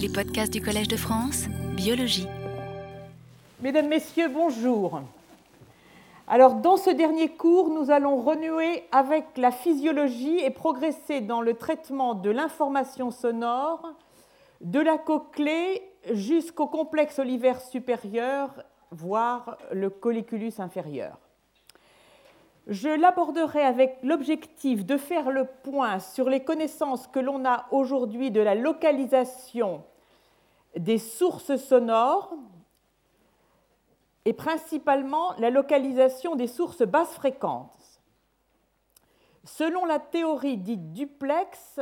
Les podcasts du Collège de France, Biologie. Mesdames, Messieurs, bonjour. Alors, dans ce dernier cours, nous allons renouer avec la physiologie et progresser dans le traitement de l'information sonore, de la cochlée jusqu'au complexe olivaire supérieur, voire le colliculus inférieur. Je l'aborderai avec l'objectif de faire le point sur les connaissances que l'on a aujourd'hui de la localisation des sources sonores et principalement la localisation des sources basses fréquences. Selon la théorie dite duplex,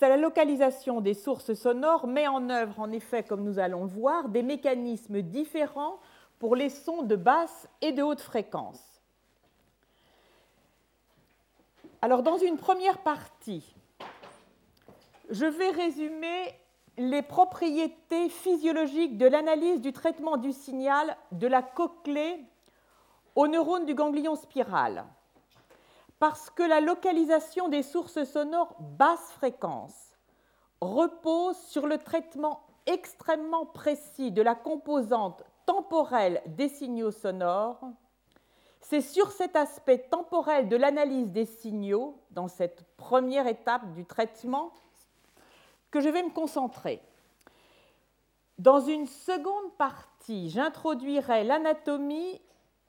la localisation des sources sonores met en œuvre, en effet, comme nous allons voir, des mécanismes différents pour les sons de basse et de haute fréquence. Alors, dans une première partie, je vais résumer les propriétés physiologiques de l'analyse du traitement du signal de la cochlée aux neurones du ganglion spiral. Parce que la localisation des sources sonores basse fréquence repose sur le traitement extrêmement précis de la composante temporelle des signaux sonores c'est sur cet aspect temporel de l'analyse des signaux, dans cette première étape du traitement, que je vais me concentrer. Dans une seconde partie, j'introduirai l'anatomie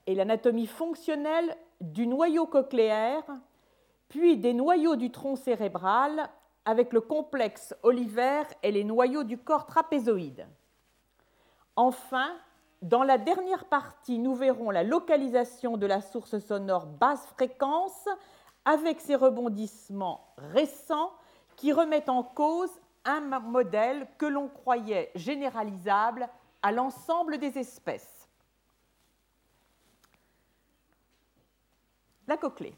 et l'anatomie fonctionnelle du noyau cochléaire, puis des noyaux du tronc cérébral avec le complexe olivaire et les noyaux du corps trapézoïde. Enfin, dans la dernière partie, nous verrons la localisation de la source sonore basse fréquence avec ses rebondissements récents qui remettent en cause un modèle que l'on croyait généralisable à l'ensemble des espèces. La cochlée.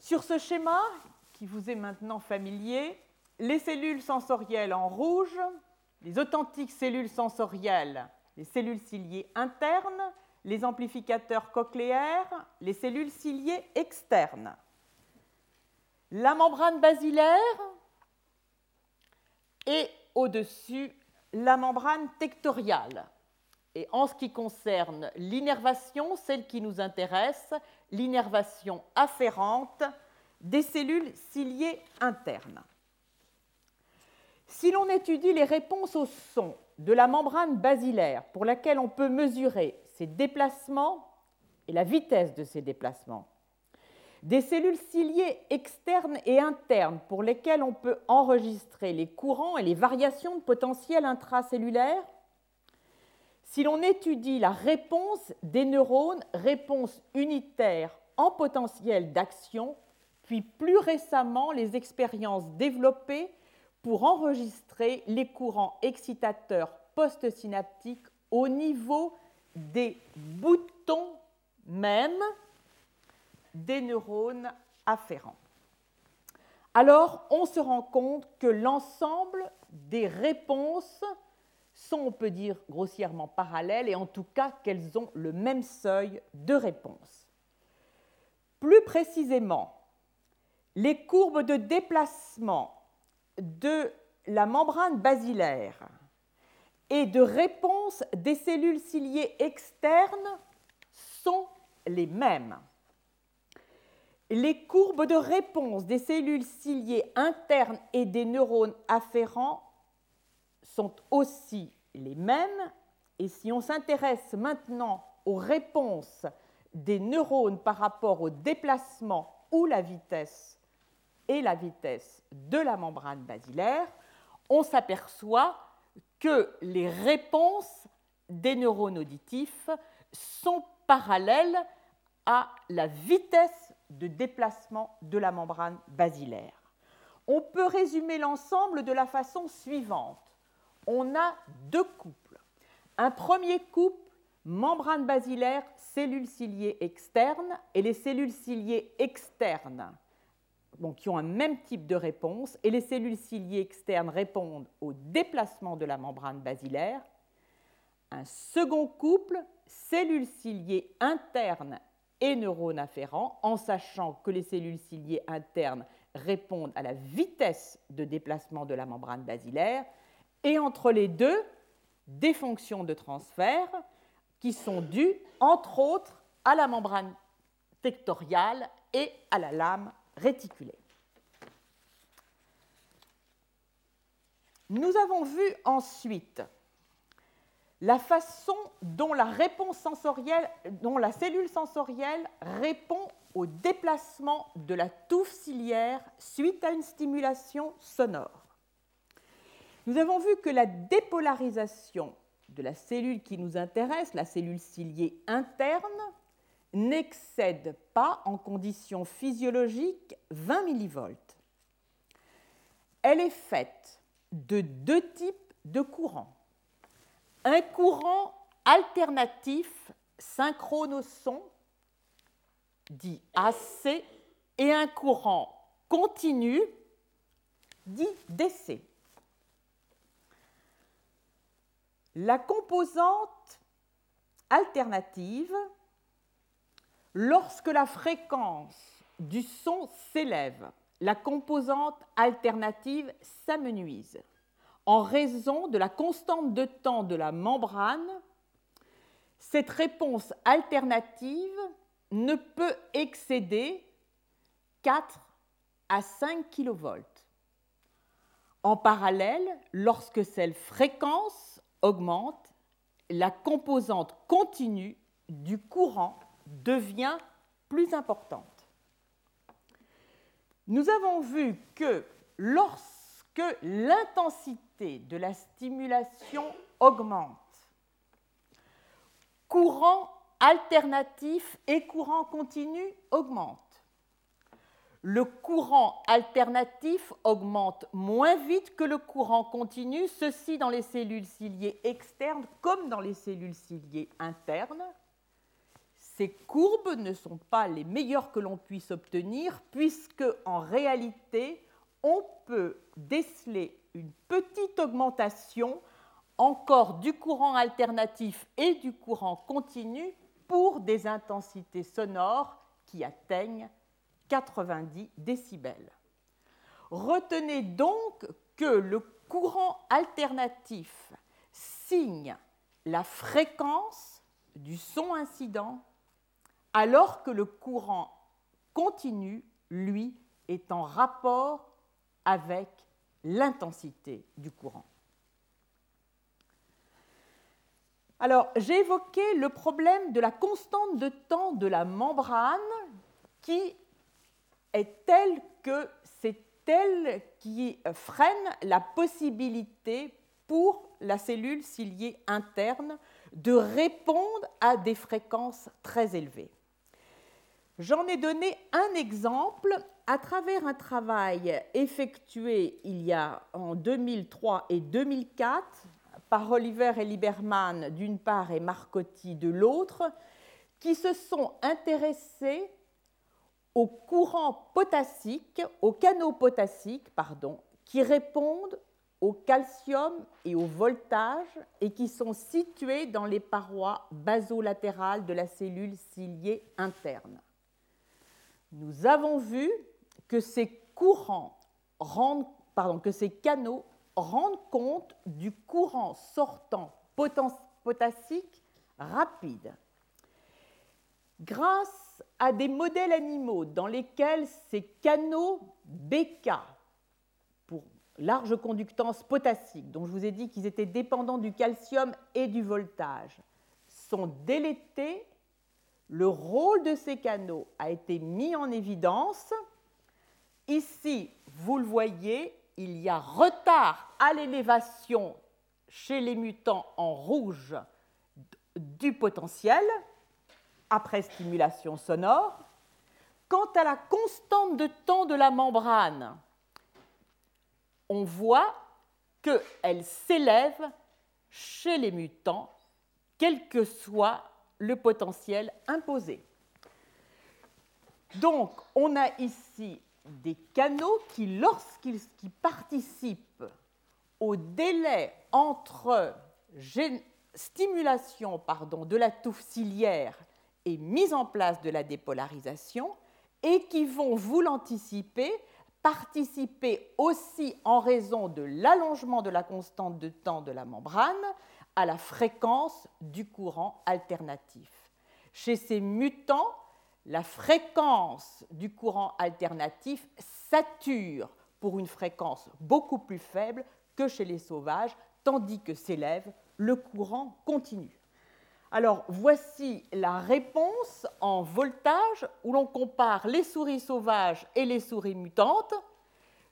Sur ce schéma, qui vous est maintenant familier, les cellules sensorielles en rouge, les authentiques cellules sensorielles les cellules ciliées internes, les amplificateurs cochléaires, les cellules ciliées externes. La membrane basilaire et au-dessus la membrane tectoriale. Et en ce qui concerne l'innervation, celle qui nous intéresse, l'innervation afférente des cellules ciliées internes. Si l'on étudie les réponses au son de la membrane basilaire pour laquelle on peut mesurer ses déplacements et la vitesse de ces déplacements, des cellules ciliées externes et internes pour lesquelles on peut enregistrer les courants et les variations de potentiel intracellulaire, si l'on étudie la réponse des neurones, réponse unitaire en potentiel d'action, puis plus récemment les expériences développées pour enregistrer les courants excitateurs postsynaptiques au niveau des boutons même des neurones afférents. Alors, on se rend compte que l'ensemble des réponses sont, on peut dire, grossièrement parallèles, et en tout cas qu'elles ont le même seuil de réponse. Plus précisément, les courbes de déplacement de la membrane basilaire et de réponse des cellules ciliées externes sont les mêmes. Les courbes de réponse des cellules ciliées internes et des neurones afférents sont aussi les mêmes. Et si on s'intéresse maintenant aux réponses des neurones par rapport au déplacement ou la vitesse et la vitesse de la membrane basilaire, on s'aperçoit que les réponses des neurones auditifs sont parallèles à la vitesse de déplacement de la membrane basilaire. On peut résumer l'ensemble de la façon suivante. On a deux couples. Un premier couple, membrane basilaire, cellules ciliées externes, et les cellules ciliées externes qui ont un même type de réponse, et les cellules ciliées externes répondent au déplacement de la membrane basilaire. Un second couple, cellules ciliées internes et neurones afférents, en sachant que les cellules ciliées internes répondent à la vitesse de déplacement de la membrane basilaire, et entre les deux, des fonctions de transfert qui sont dues, entre autres, à la membrane tectoriale et à la lame réticulée. Nous avons vu ensuite la façon dont la cellule sensorielle répond au déplacement de la touffe ciliaire suite à une stimulation sonore. Nous avons vu que la dépolarisation de la cellule qui nous intéresse, la cellule ciliée interne, n'excède pas en conditions physiologiques 20 millivolts. Elle est faite de deux types de courants. Un courant alternatif synchrone au son, dit AC, et un courant continu, dit DC. La composante alternative, lorsque la fréquence du son s'élève, la composante alternative s'amenuise en raison de la constante de temps de la membrane. Cette réponse alternative ne peut excéder 4 à 5 kV. En parallèle, lorsque cette fréquence augmente, la composante continue du courant devient plus importante. Nous avons vu que lorsque l'intensité de la stimulation augmente, courant alternatif et courant continu augmentent. Le courant alternatif augmente moins vite que le courant continu, ceci dans les cellules ciliées externes comme dans les cellules ciliées internes. Ces courbes ne sont pas les meilleures que l'on puisse obtenir puisque en réalité, on peut déceler une petite augmentation encore du courant alternatif et du courant continu pour des intensités sonores qui atteignent 90 décibels. Retenez donc que le courant alternatif signe la fréquence du son incident alors que le courant continu, lui, est en rapport avec l'intensité du courant. Alors, j'ai évoqué le problème de la constante de temps de la membrane qui est telle que c'est elle qui freine la possibilité pour la cellule ciliée interne de répondre à des fréquences très élevées. J'en ai donné un exemple à travers un travail effectué il y a en 2003 et 2004 par Oliver et Lieberman d'une part et Marcotti de l'autre, qui se sont intéressés aux courants potassiques, aux canaux potassiques, pardon, qui répondent au calcium et au voltage et qui sont situés dans les parois basolatérales de la cellule ciliée interne. Nous avons vu que ces courants pardon, que ces canaux rendent compte du courant sortant potassique rapide. Grâce à des modèles animaux dans lesquels ces canaux BK, pour large conductance potassique, dont je vous ai dit qu'ils étaient dépendants du calcium et du voltage, sont délétés le rôle de ces canaux a été mis en évidence. Ici, vous le voyez, il y a retard à l'élévation chez les mutants en rouge du potentiel après stimulation sonore. Quant à la constante de temps de la membrane, on voit qu'elle s'élève chez les mutants, quel que soit le potentiel imposé. Donc, on a ici des canaux qui, lorsqu'ils participent au délai entre stimulation de la touffe ciliaire et mise en place de la dépolarisation, et qui vont, vous l'anticiper, participer aussi en raison de l'allongement de la constante de temps de la membrane à la fréquence du courant alternatif. Chez ces mutants, la fréquence du courant alternatif sature pour une fréquence beaucoup plus faible que chez les sauvages, tandis que s'élève le courant continu. Alors voici la réponse en voltage où l'on compare les souris sauvages et les souris mutantes,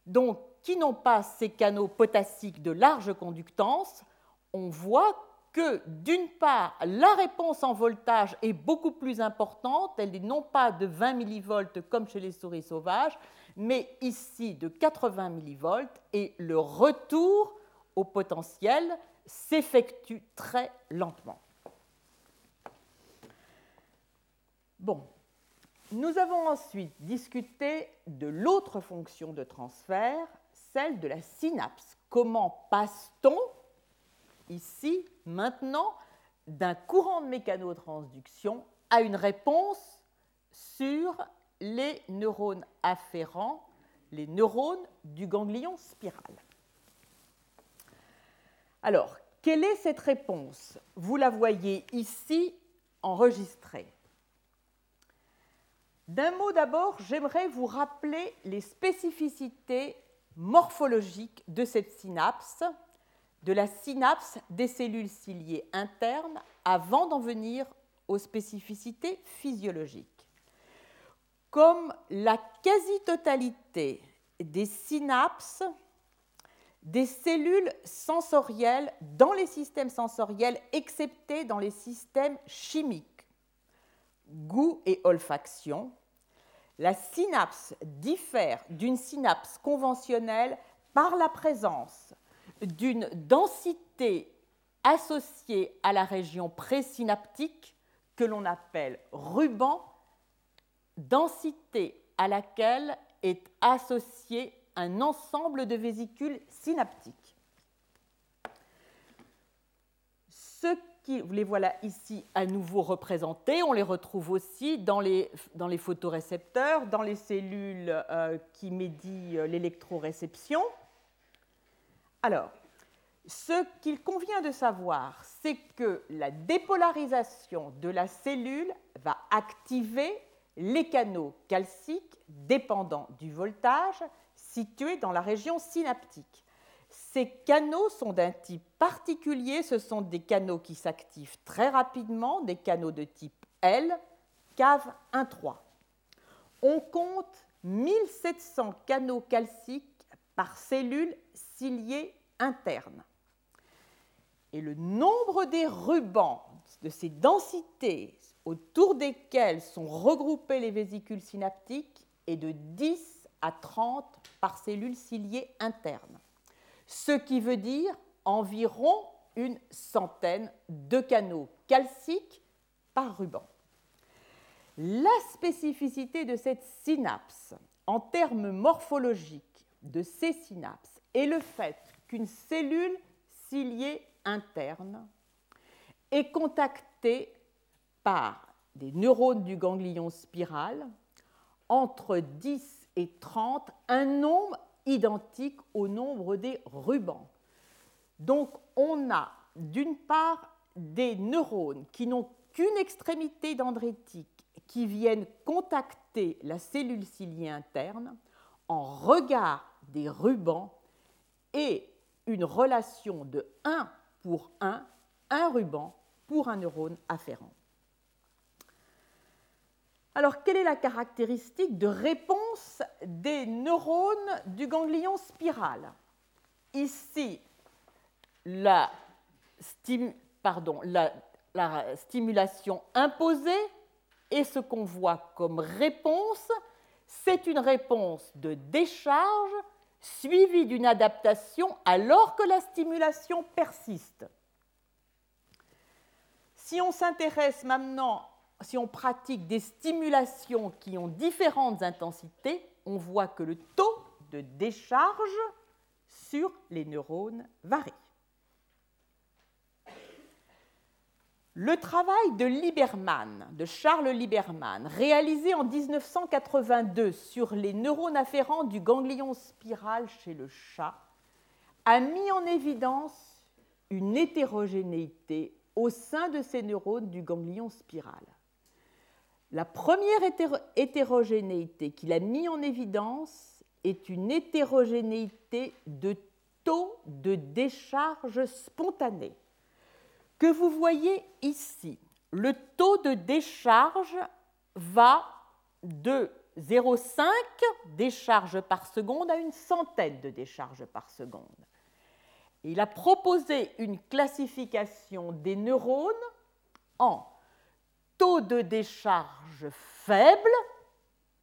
donc qui n'ont pas ces canaux potassiques de large conductance. On voit que d'une part, la réponse en voltage est beaucoup plus importante, elle n'est non pas de 20 millivolts comme chez les souris sauvages, mais ici de 80 millivolts, et le retour au potentiel s'effectue très lentement. Bon, nous avons ensuite discuté de l'autre fonction de transfert, celle de la synapse. Comment passe-t-on ici, maintenant, d'un courant de mécanotransduction à une réponse sur les neurones afférents, les neurones du ganglion spiral. Alors, quelle est cette réponse? Vous la voyez ici enregistrée. D'un mot d'abord, j'aimerais vous rappeler les spécificités morphologiques de cette synapse, de la synapse des cellules ciliées internes, avant d'en venir aux spécificités physiologiques. Comme la quasi-totalité des synapses, des cellules sensorielles dans les systèmes sensoriels, excepté dans les systèmes chimiques, goût et olfaction, la synapse diffère d'une synapse conventionnelle par la présence d'une densité associée à la région présynaptique que l'on appelle ruban, densité à laquelle est associé un ensemble de vésicules synaptiques. Ce vous les voilà ici à nouveau représentés. On les retrouve aussi dans les, dans les photorécepteurs, dans les cellules euh, qui médient euh, l'électroréception. Alors, ce qu'il convient de savoir, c'est que la dépolarisation de la cellule va activer les canaux calciques dépendants du voltage situés dans la région synaptique. Ces canaux sont d'un type particulier, ce sont des canaux qui s'activent très rapidement, des canaux de type L, cave 1,3. On compte 1700 canaux calciques par cellule ciliée interne. Et le nombre des rubans, de ces densités autour desquelles sont regroupées les vésicules synaptiques, est de 10 à 30 par cellule ciliée interne ce qui veut dire environ une centaine de canaux calciques par ruban. La spécificité de cette synapse en termes morphologiques de ces synapses est le fait qu'une cellule ciliée interne est contactée par des neurones du ganglion spiral entre 10 et 30, un nombre identique au nombre des rubans. Donc on a d'une part des neurones qui n'ont qu'une extrémité dendritique qui viennent contacter la cellule ciliée interne en regard des rubans et une relation de 1 pour 1, un ruban pour un neurone afférent. Alors, quelle est la caractéristique de réponse des neurones du ganglion spiral? Ici, la, stimulation imposée et ce qu'on voit comme réponse, c'est une réponse de décharge suivie d'une adaptation alors que la stimulation persiste. Si on s'intéresse maintenant si on pratique des stimulations qui ont différentes intensités, on voit que le taux de décharge sur les neurones varie. Le travail de Lieberman, de Charles Lieberman, réalisé en 1982 sur les neurones afférents du ganglion spiral chez le chat, a mis en évidence une hétérogénéité au sein de ces neurones du ganglion spiral. La première hétérogénéité qu'il a mis en évidence est une hétérogénéité de taux de décharge spontanée que vous voyez ici. Le taux de décharge va de 0,5 décharges par seconde à une centaine de décharges par seconde. Il a proposé une classification des neurones en taux de décharge faible,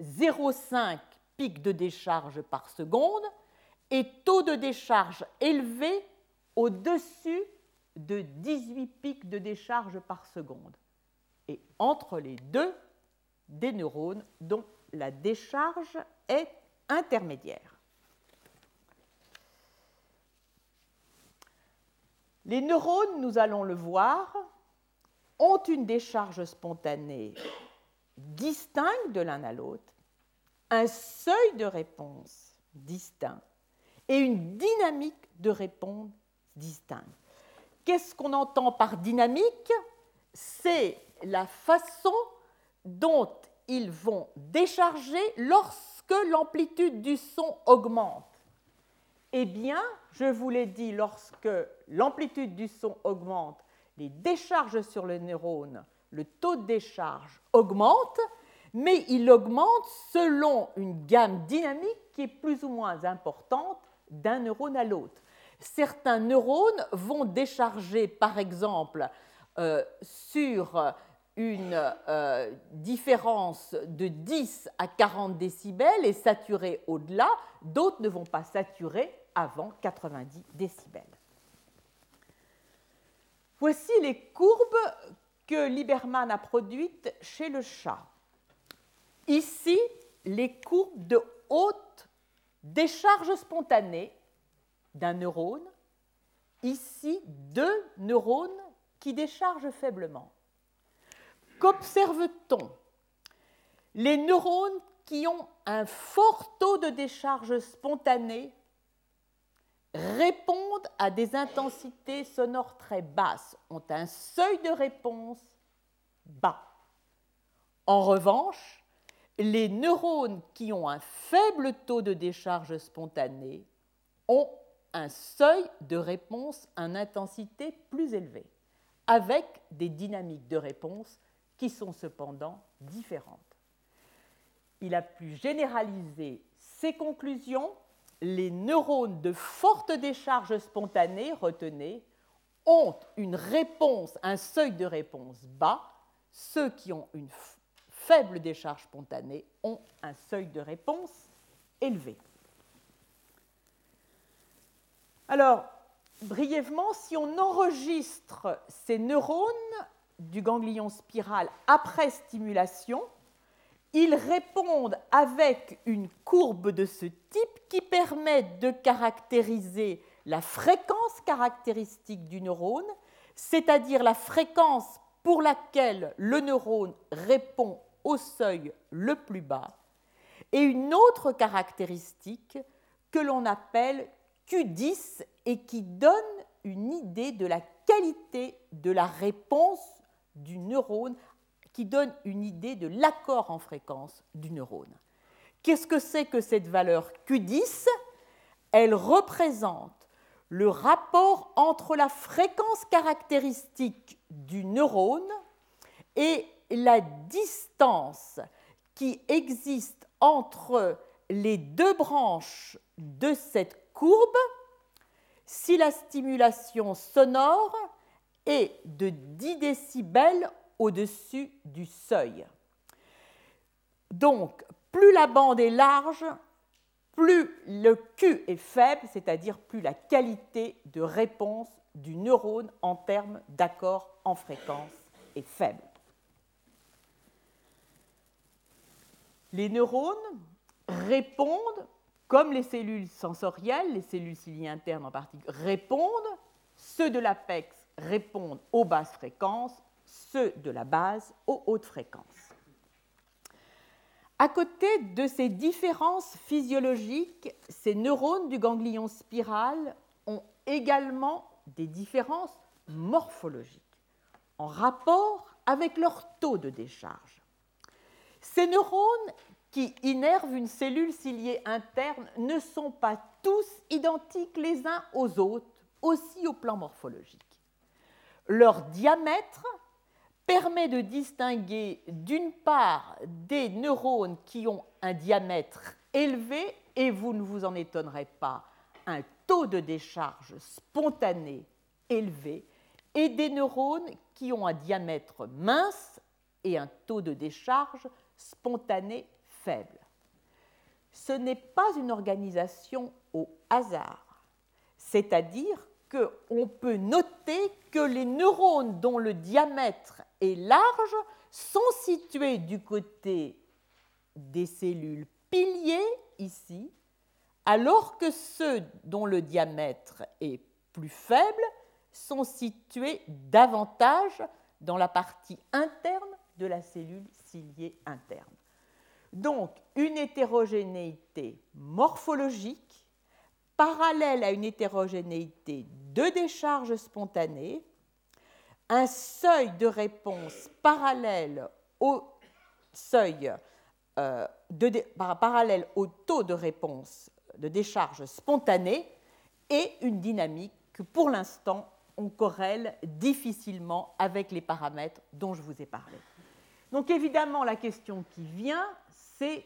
0,5 pic de décharge par seconde, et taux de décharge élevé au-dessus de 18 pics de décharge par seconde. Et entre les deux, des neurones dont la décharge est intermédiaire. Les neurones, nous allons le voir, ont une décharge spontanée distincte de l'un à l'autre, un seuil de réponse distinct et une dynamique de réponse distincte. Qu'est-ce qu'on entend par dynamique? C'est la façon dont ils vont décharger lorsque l'amplitude du son augmente. Eh bien, je vous l'ai dit, lorsque l'amplitude du son augmente, les décharges sur le neurone, le taux de décharge augmente, mais il augmente selon une gamme dynamique qui est plus ou moins importante d'un neurone à l'autre. Certains neurones vont décharger, par exemple, euh, sur une euh, différence de 10 à 40 décibels et saturer au-delà, d'autres ne vont pas saturer avant 90 décibels. Voici les courbes que Lieberman a produites chez le chat. Ici, les courbes de haute décharge spontanée d'un neurone. Ici, deux neurones qui déchargent faiblement. Qu'observe-t-on? Les neurones qui ont un fort taux de décharge spontanée répondent à des intensités sonores très basses, ont un seuil de réponse bas. En revanche, les neurones qui ont un faible taux de décharge spontanée ont un seuil de réponse en intensité plus élevée, avec des dynamiques de réponse qui sont cependant différentes. Il a pu généraliser ses conclusions les neurones de forte décharge spontanée, retenez, ont une réponse, un seuil de réponse bas. Ceux qui ont une faible décharge spontanée ont un seuil de réponse élevé. Alors, brièvement, si on enregistre ces neurones du ganglion spiral après stimulation, ils répondent avec une courbe de ce type qui permet de caractériser la fréquence caractéristique du neurone, c'est-à-dire la fréquence pour laquelle le neurone répond au seuil le plus bas, et une autre caractéristique que l'on appelle Q10 et qui donne une idée de la qualité de la réponse du neurone qui donne une idée de l'accord en fréquence du neurone. Qu'est-ce que c'est que cette valeur Q10 Elle représente le rapport entre la fréquence caractéristique du neurone et la distance qui existe entre les deux branches de cette courbe si la stimulation sonore est de 10 décibels au-dessus du seuil. Donc, plus la bande est large, plus le Q est faible, c'est-à-dire plus la qualité de réponse du neurone en termes d'accord en fréquence est faible. Les neurones répondent, comme les cellules sensorielles, les cellules ciliées internes en particulier, répondent, ceux de l'apex répondent aux basses fréquences, ceux de la base aux hautes fréquences. À côté de ces différences physiologiques, ces neurones du ganglion spiral ont également des différences morphologiques en rapport avec leur taux de décharge. Ces neurones qui innervent une cellule ciliée interne ne sont pas tous identiques les uns aux autres, aussi au plan morphologique. Leur diamètre permet de distinguer d'une part des neurones qui ont un diamètre élevé, et vous ne vous en étonnerez pas, un taux de décharge spontané élevé, et des neurones qui ont un diamètre mince et un taux de décharge spontané faible. Ce n'est pas une organisation au hasard, c'est-à-dire qu'on peut noter que les neurones dont le diamètre est large sont situés du côté des cellules piliers ici, alors que ceux dont le diamètre est plus faible sont situés davantage dans la partie interne de la cellule ciliée interne. Donc, une hétérogénéité morphologique parallèle à une hétérogénéité de décharge spontanée, un seuil de réponse parallèle au seuil euh, parallèle au taux de réponse de décharge spontanée et une dynamique que pour l'instant on corrèle difficilement avec les paramètres dont je vous ai parlé. Donc évidemment la question qui vient c'est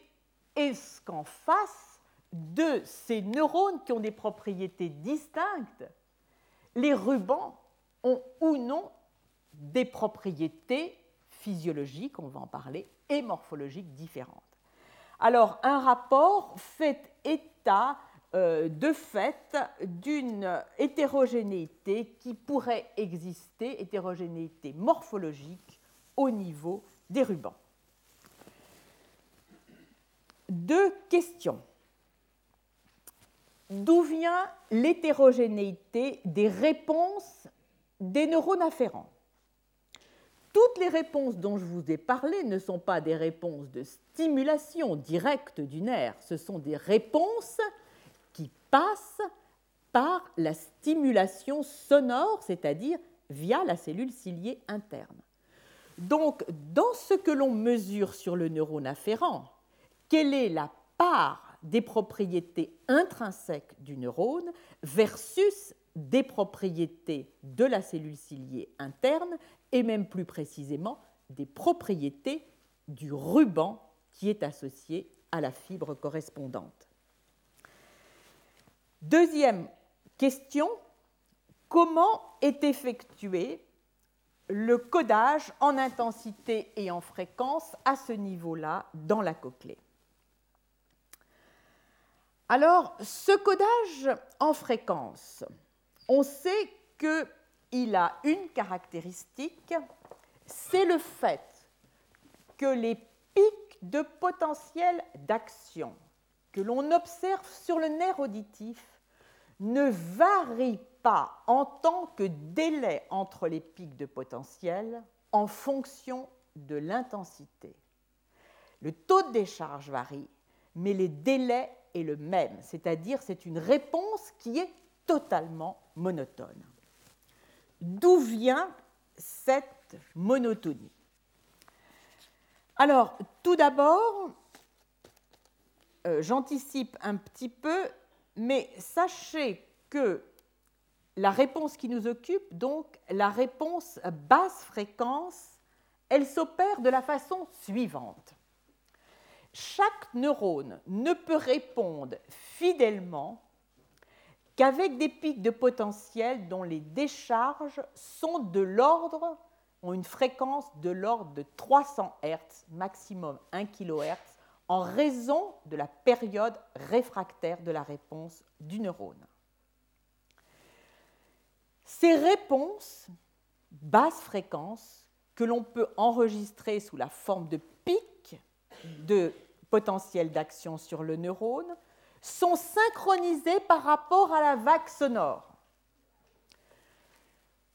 est-ce qu'en face de ces neurones qui ont des propriétés distinctes, les rubans ont ou non des propriétés physiologiques, on va en parler, et morphologiques différentes. Alors, un rapport fait état euh, de fait d'une hétérogénéité qui pourrait exister, hétérogénéité morphologique, au niveau des rubans deux questions. D'où vient l'hétérogénéité des réponses des neurones afférents? Toutes les réponses dont je vous ai parlé ne sont pas des réponses de stimulation directe du nerf, ce sont des réponses qui passent par la stimulation sonore, c'est-à-dire via la cellule ciliée interne. Donc, dans ce que l'on mesure sur le neurone afférent, quelle est la part des propriétés intrinsèques du neurone versus des propriétés de la cellule ciliée interne et même plus précisément des propriétés du ruban qui est associé à la fibre correspondante. Deuxième question, comment est effectué le codage en intensité et en fréquence à ce niveau-là dans la cochlée? Alors, ce codage en fréquence, on sait qu'il a une caractéristique, c'est le fait que les pics de potentiel d'action que l'on observe sur le nerf auditif ne varient pas en tant que délai entre les pics de potentiel en fonction de l'intensité. Le taux de décharge varie, mais les délais est le même, c'est-à-dire c'est une réponse qui est totalement monotone. D'où vient cette monotonie? Alors, tout d'abord, euh, j'anticipe un petit peu, mais sachez que la réponse qui nous occupe, donc la réponse basse fréquence, elle s'opère de la façon suivante chaque neurone ne peut répondre fidèlement qu'avec des pics de potentiel dont les décharges sont de l'ordre, ont une fréquence de l'ordre de 300 Hz, maximum 1 kHz, en raison de la période réfractaire de la réponse du neurone. Ces réponses basse fréquence que l'on peut enregistrer sous la forme de de potentiel d'action sur le neurone sont synchronisés par rapport à la vague sonore.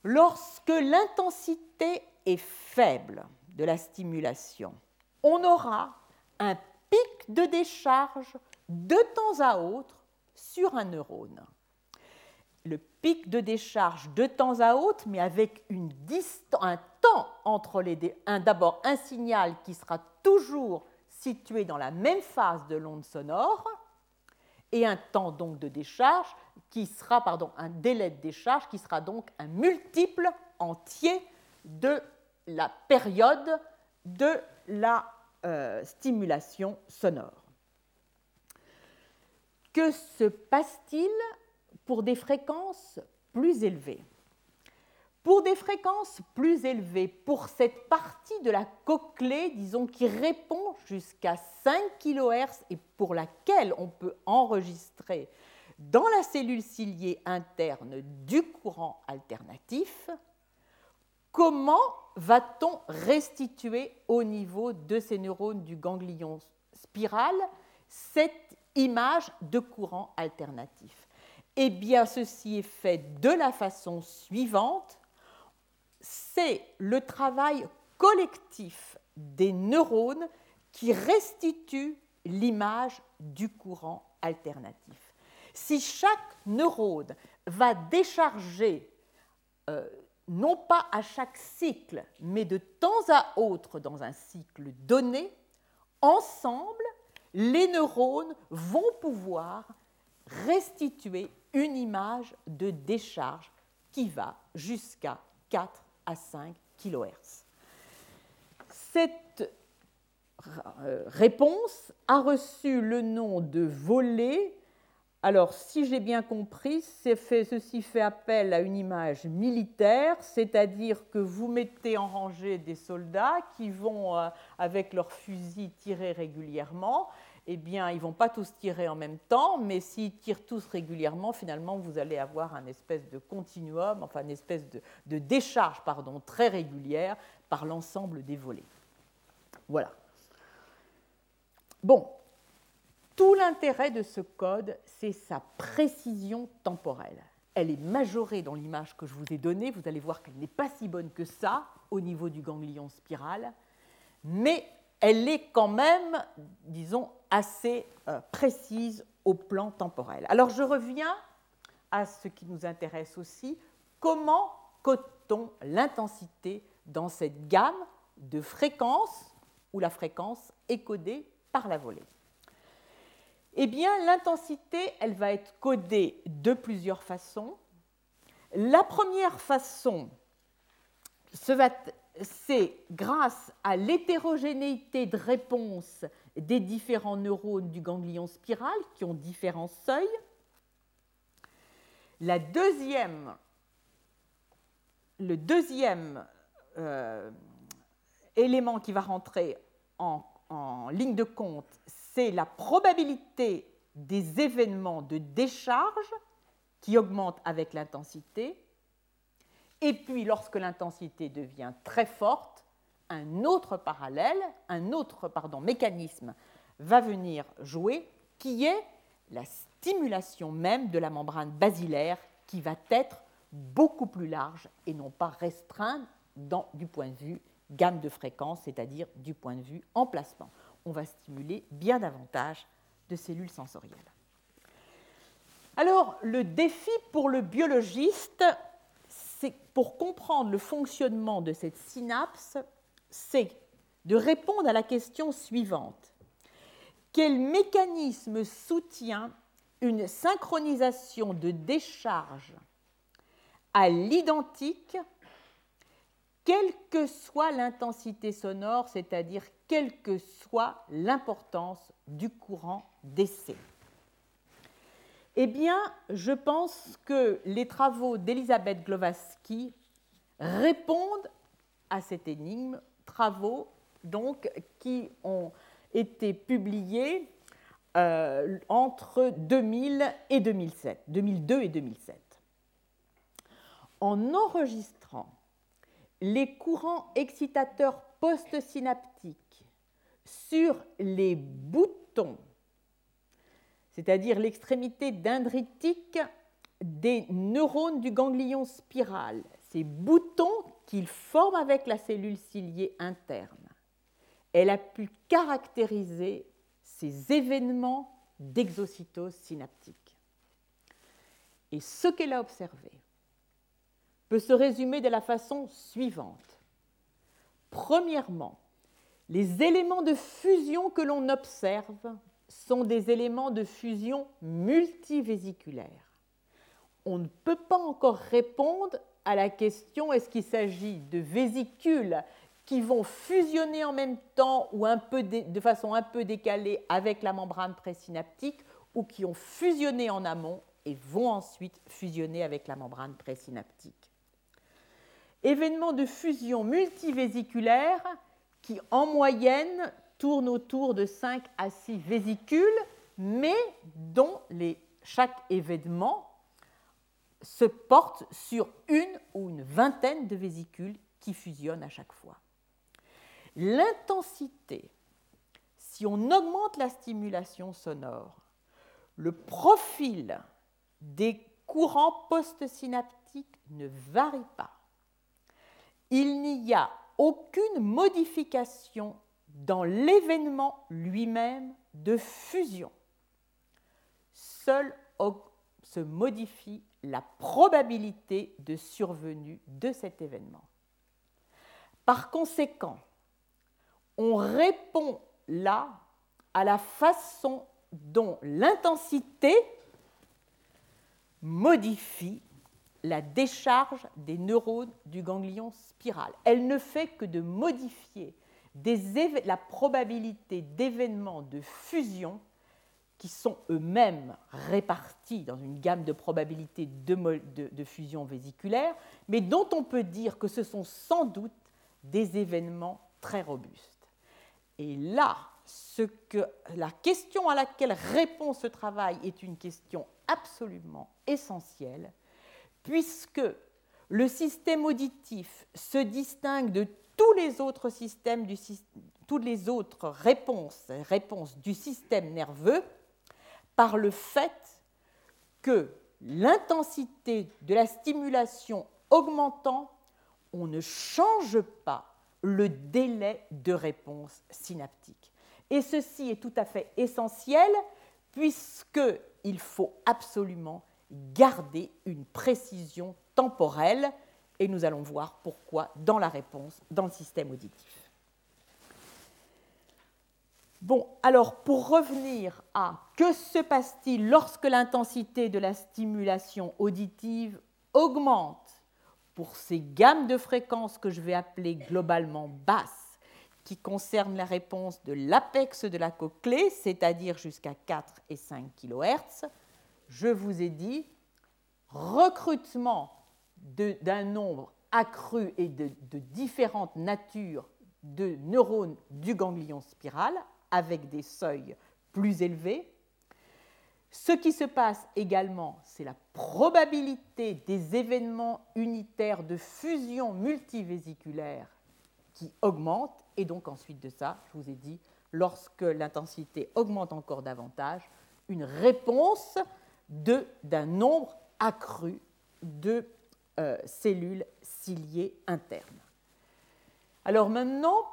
Lorsque l'intensité est faible de la stimulation, on aura un pic de décharge de temps à autre sur un neurone. Le pic de décharge de temps à autre, mais avec un temps entre les. D'abord un signal qui sera toujours situé dans la même phase de l'onde sonore, et un temps donc de décharge qui sera, pardon, un délai de décharge qui sera donc un multiple entier de la période de la euh, stimulation sonore. Que se passe-t-il pour des fréquences plus élevées? Pour des fréquences plus élevées, pour cette partie de la cochlée, disons, qui répond jusqu'à 5 kHz et pour laquelle on peut enregistrer dans la cellule ciliée interne du courant alternatif, comment va-t-on restituer au niveau de ces neurones du ganglion spiral cette image de courant alternatif? Eh bien, ceci est fait de la façon suivante. C'est le travail collectif des neurones qui restitue l'image du courant alternatif. Si chaque neurone va décharger euh, non pas à chaque cycle, mais de temps à autre dans un cycle donné, ensemble, les neurones vont pouvoir restituer une image de décharge qui va jusqu'à 4 à 5 kHz. Cette euh, réponse a reçu le nom de volet alors, si j'ai bien compris, ceci fait appel à une image militaire, c'est-à-dire que vous mettez en rangée des soldats qui vont, euh, avec leurs fusils, tirer régulièrement. Eh bien, ils vont pas tous tirer en même temps, mais s'ils tirent tous régulièrement, finalement, vous allez avoir un espèce de continuum, enfin une espèce de, de décharge pardon, très régulière par l'ensemble des volets. Voilà. Bon, tout l'intérêt de ce code, c'est sa précision temporelle. Elle est majorée dans l'image que je vous ai donnée. Vous allez voir qu'elle n'est pas si bonne que ça au niveau du ganglion spiral, mais elle est quand même, disons, assez euh, précise au plan temporel. Alors je reviens à ce qui nous intéresse aussi. Comment code-t-on l'intensité dans cette gamme de fréquences où la fréquence est codée par la volée? Eh bien, l'intensité, elle va être codée de plusieurs façons. La première façon, c'est grâce à l'hétérogénéité de réponse des différents neurones du ganglion spiral qui ont différents seuils. Le deuxième euh, élément qui va rentrer en, en ligne de compte, c'est la probabilité des événements de décharge qui augmente avec l'intensité. Et puis, lorsque l'intensité devient très forte, un autre parallèle, un autre mécanisme va venir jouer, qui est la stimulation même de la membrane basilaire, qui va être beaucoup plus large et non pas restreinte du point de vue gamme de fréquence, c'est-à-dire du point de vue emplacement on va stimuler bien davantage de cellules sensorielles. Alors, le défi pour le biologiste, pour comprendre le fonctionnement de cette synapse, c'est de répondre à la question suivante. Quel mécanisme soutient une synchronisation de décharge à l'identique, quelle que soit l'intensité sonore, c'est-à-dire quelle que soit l'importance du courant d'essai? Eh bien, je pense que les travaux d'Elisabeth Glovatsky répondent à cette énigme, travaux donc qui ont été publiés euh, entre 2000 et 2007, 2002 et 2007. En enregistrant les courants excitateurs postsynaptiques sur les boutons, c'est-à-dire l'extrémité dendritique des neurones du ganglion spiral, ces boutons qu'il forme avec la cellule ciliée interne. Elle a pu caractériser ces événements d'exocytose synaptique. Et ce qu'elle a observé peut se résumer de la façon suivante. Premièrement, les éléments de fusion que l'on observe sont des éléments de fusion multivésiculaires. On ne peut pas encore répondre à la question est-ce qu'il s'agit de vésicules qui vont fusionner en même temps ou un peu de, façon un peu décalée avec la membrane présynaptique ou qui ont fusionné en amont et vont ensuite fusionner avec la membrane présynaptique. Événements de fusion multivésiculaire qui en moyenne tournent autour de 5 à 6 vésicules, mais dont chaque événement se porte sur une ou une vingtaine de vésicules qui fusionnent à chaque fois. L'intensité, si on augmente la stimulation sonore, le profil des courants postsynaptiques ne varie pas. Il n'y a aucune modification dans l'événement lui-même de fusion. Seul se modifie la probabilité de survenue de cet événement. Par conséquent, on répond là à la façon dont l'intensité modifie la décharge des neurones du ganglion spiral. Elle ne fait que de modifier la probabilité d'événements de fusion qui sont eux-mêmes répartis dans une gamme de probabilités de, fusion vésiculaire, mais dont on peut dire que ce sont sans doute des événements très robustes. Et là, ce que, la question à laquelle répond ce travail est une question absolument essentielle, puisque le système auditif se distingue de les autres toutes les autres réponses, réponses du système nerveux par le fait que l'intensité de la stimulation augmentant, on ne change pas le délai de réponse synaptique. Et ceci est tout à fait essentiel puisqu'il faut absolument garder une précision temporelle et nous allons voir pourquoi dans la réponse dans le système auditif. Bon, alors pour revenir à que se passe-t-il lorsque l'intensité de la stimulation auditive augmente pour ces gammes de fréquences que je vais appeler globalement basses, qui concernent la réponse de l'apex de la cochlée, c'est-à-dire jusqu'à 4 et 5 kHz, je vous ai dit recrutement d'un nombre accru et de différentes natures de neurones du ganglion spiral avec des seuils plus élevés. Ce qui se passe également, c'est la probabilité des événements unitaires de fusion multivésiculaire qui augmente. Et donc ensuite de ça, je vous ai dit, lorsque l'intensité augmente encore davantage, une réponse d'un nombre accru de euh, cellules ciliées internes. Alors maintenant,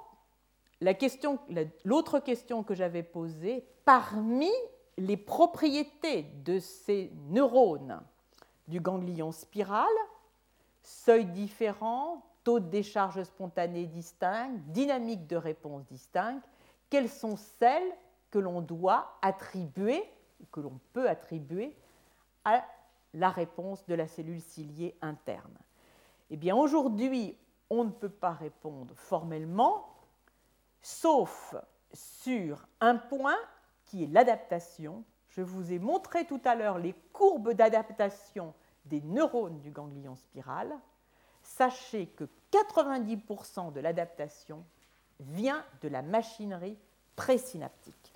l'autre question, que j'avais posée, parmi les propriétés de ces neurones du ganglion spiral, seuil différent, taux de décharge spontanée distinct, dynamique de réponse distincte, quelles sont celles que l'on doit attribuer, que l'on peut attribuer à la réponse de la cellule ciliée interne Eh bien, aujourd'hui, on ne peut pas répondre formellement, sauf sur un point qui est l'adaptation. Je vous ai montré tout à l'heure les courbes d'adaptation des neurones du ganglion spiral. Sachez que 90% de l'adaptation vient de la machinerie présynaptique.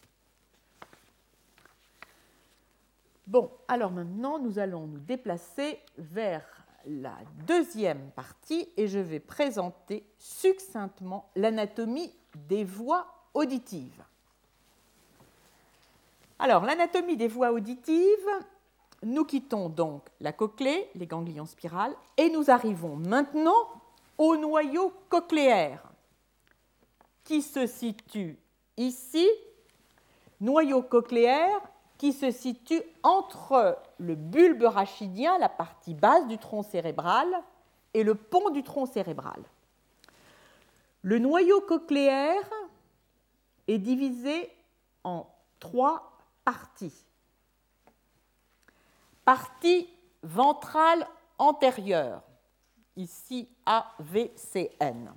Bon, alors maintenant, nous allons nous déplacer vers la deuxième partie et je vais présenter succinctement l'anatomie des voies auditives. Alors, l'anatomie des voies auditives, nous quittons donc la cochlée, les ganglions spirales, et nous arrivons maintenant au noyau cochléaire, qui se situe ici, noyau cochléaire qui se situe entre le bulbe rachidien, la partie basse du tronc cérébral, et le pont du tronc cérébral. Le noyau cochléaire est divisé en trois parties. Partie ventrale antérieure, ici AVCN.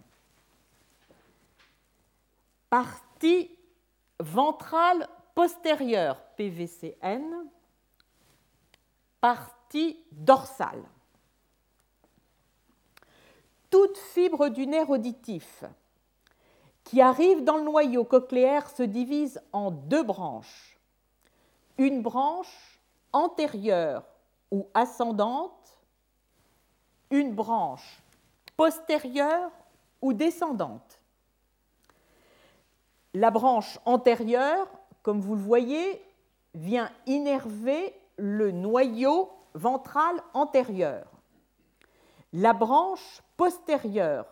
Partie ventrale postérieure, PVCN. Partie dorsale. Toute fibre du nerf auditif qui arrive dans le noyau cochléaire se divise en deux branches. Une branche antérieure ou ascendante, une branche postérieure ou descendante. La branche antérieure, comme vous le voyez, vient innerver le noyau ventral antérieur. La branche postérieure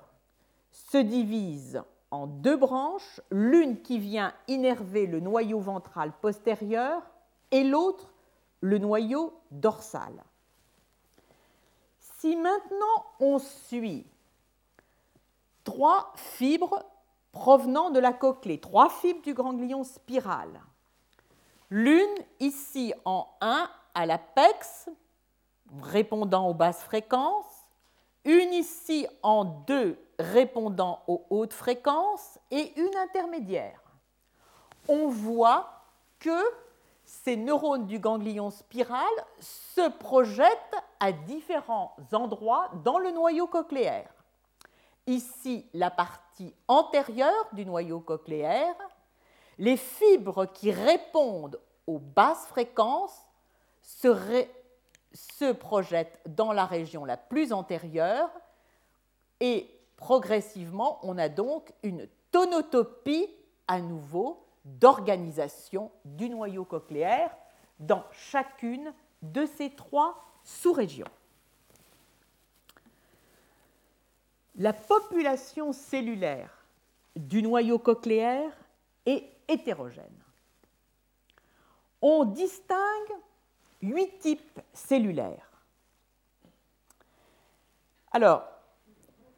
se divise en deux branches, l'une qui vient innerver le noyau ventral postérieur et l'autre le noyau dorsal. Si maintenant on suit trois fibres provenant de la cochlée, trois fibres du ganglion spiral, l'une ici en 1 à l'apex, répondant aux basses fréquences, une ici en 2 répondant aux hautes fréquences et une intermédiaire. On voit que ces neurones du ganglion spiral se projettent à différents endroits dans le noyau cochléaire. Ici, la partie antérieure du noyau cochléaire, les fibres qui répondent aux basses fréquences se, projettent dans la région la plus antérieure et progressivement, on a donc une tonotopie à nouveau d'organisation du noyau cochléaire dans chacune de ces trois sous-régions. La population cellulaire du noyau cochléaire est hétérogène. On distingue huit types cellulaires. Alors,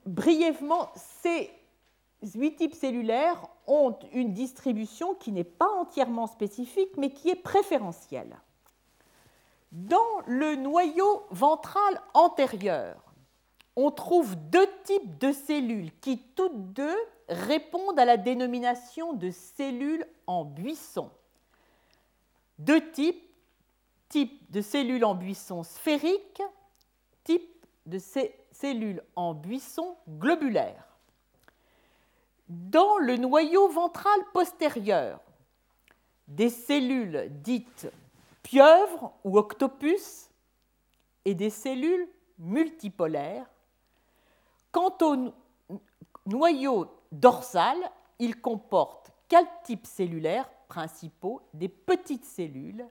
brièvement, ces huit types cellulaires ont une distribution qui n'est pas entièrement spécifique, mais qui est préférentielle. Dans le noyau ventral antérieur, on trouve deux types de cellules qui toutes deux répondent à la dénomination de cellules en buisson. Deux types, type de cellules en buisson sphériques, type de cellules en buisson globulaire. Dans le noyau ventral postérieur, des cellules dites pieuvres ou octopus et des cellules multipolaires. Quant au noyau dorsal, il comporte quatre types cellulaires principaux, des petites cellules,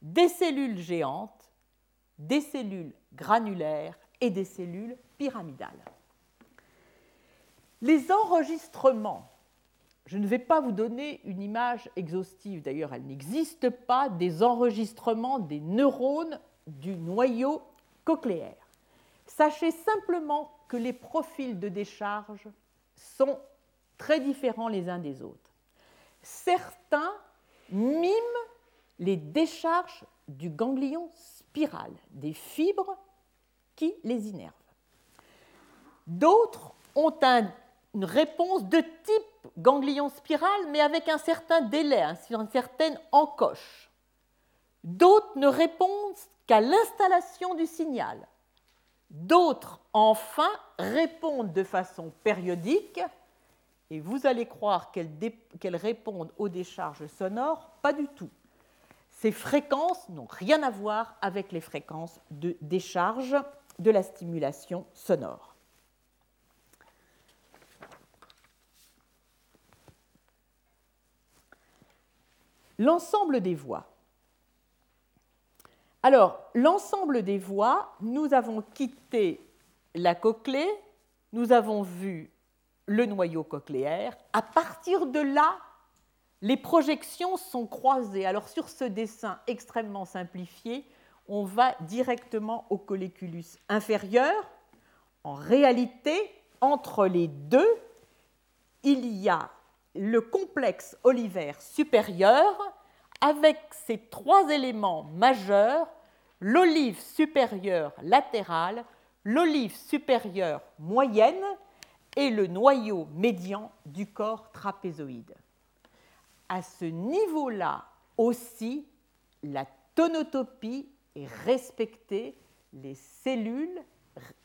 des cellules géantes, des cellules granulaires et des cellules pyramidales. Les enregistrements, je ne vais pas vous donner une image exhaustive, d'ailleurs elle n'existe pas, des enregistrements des neurones du noyau cochléaire. Sachez simplement les profils de décharge sont très différents les uns des autres. Certains miment les décharges du ganglion spiral, des fibres qui les innervent. D'autres ont une réponse de type ganglion spiral, mais avec un certain délai, une certaine encoche. D'autres ne répondent qu'à l'installation du signal. D'autres, enfin, répondent de façon périodique, et vous allez croire qu'elles répondent aux décharges sonores, pas du tout. Ces fréquences n'ont rien à voir avec les fréquences de décharge de la stimulation sonore. L'ensemble des voix. Alors, l'ensemble des voies, nous avons quitté la cochlée, nous avons vu le noyau cochléaire. À partir de là, les projections sont croisées. Alors, sur ce dessin extrêmement simplifié, on va directement au colliculus inférieur. En réalité, entre les deux, il y a le complexe olivaire supérieur avec ces trois éléments majeurs, l'olive supérieure latérale, l'olive supérieure moyenne et le noyau médian du corps trapézoïde. À ce niveau-là aussi, la tonotopie est respectée, les cellules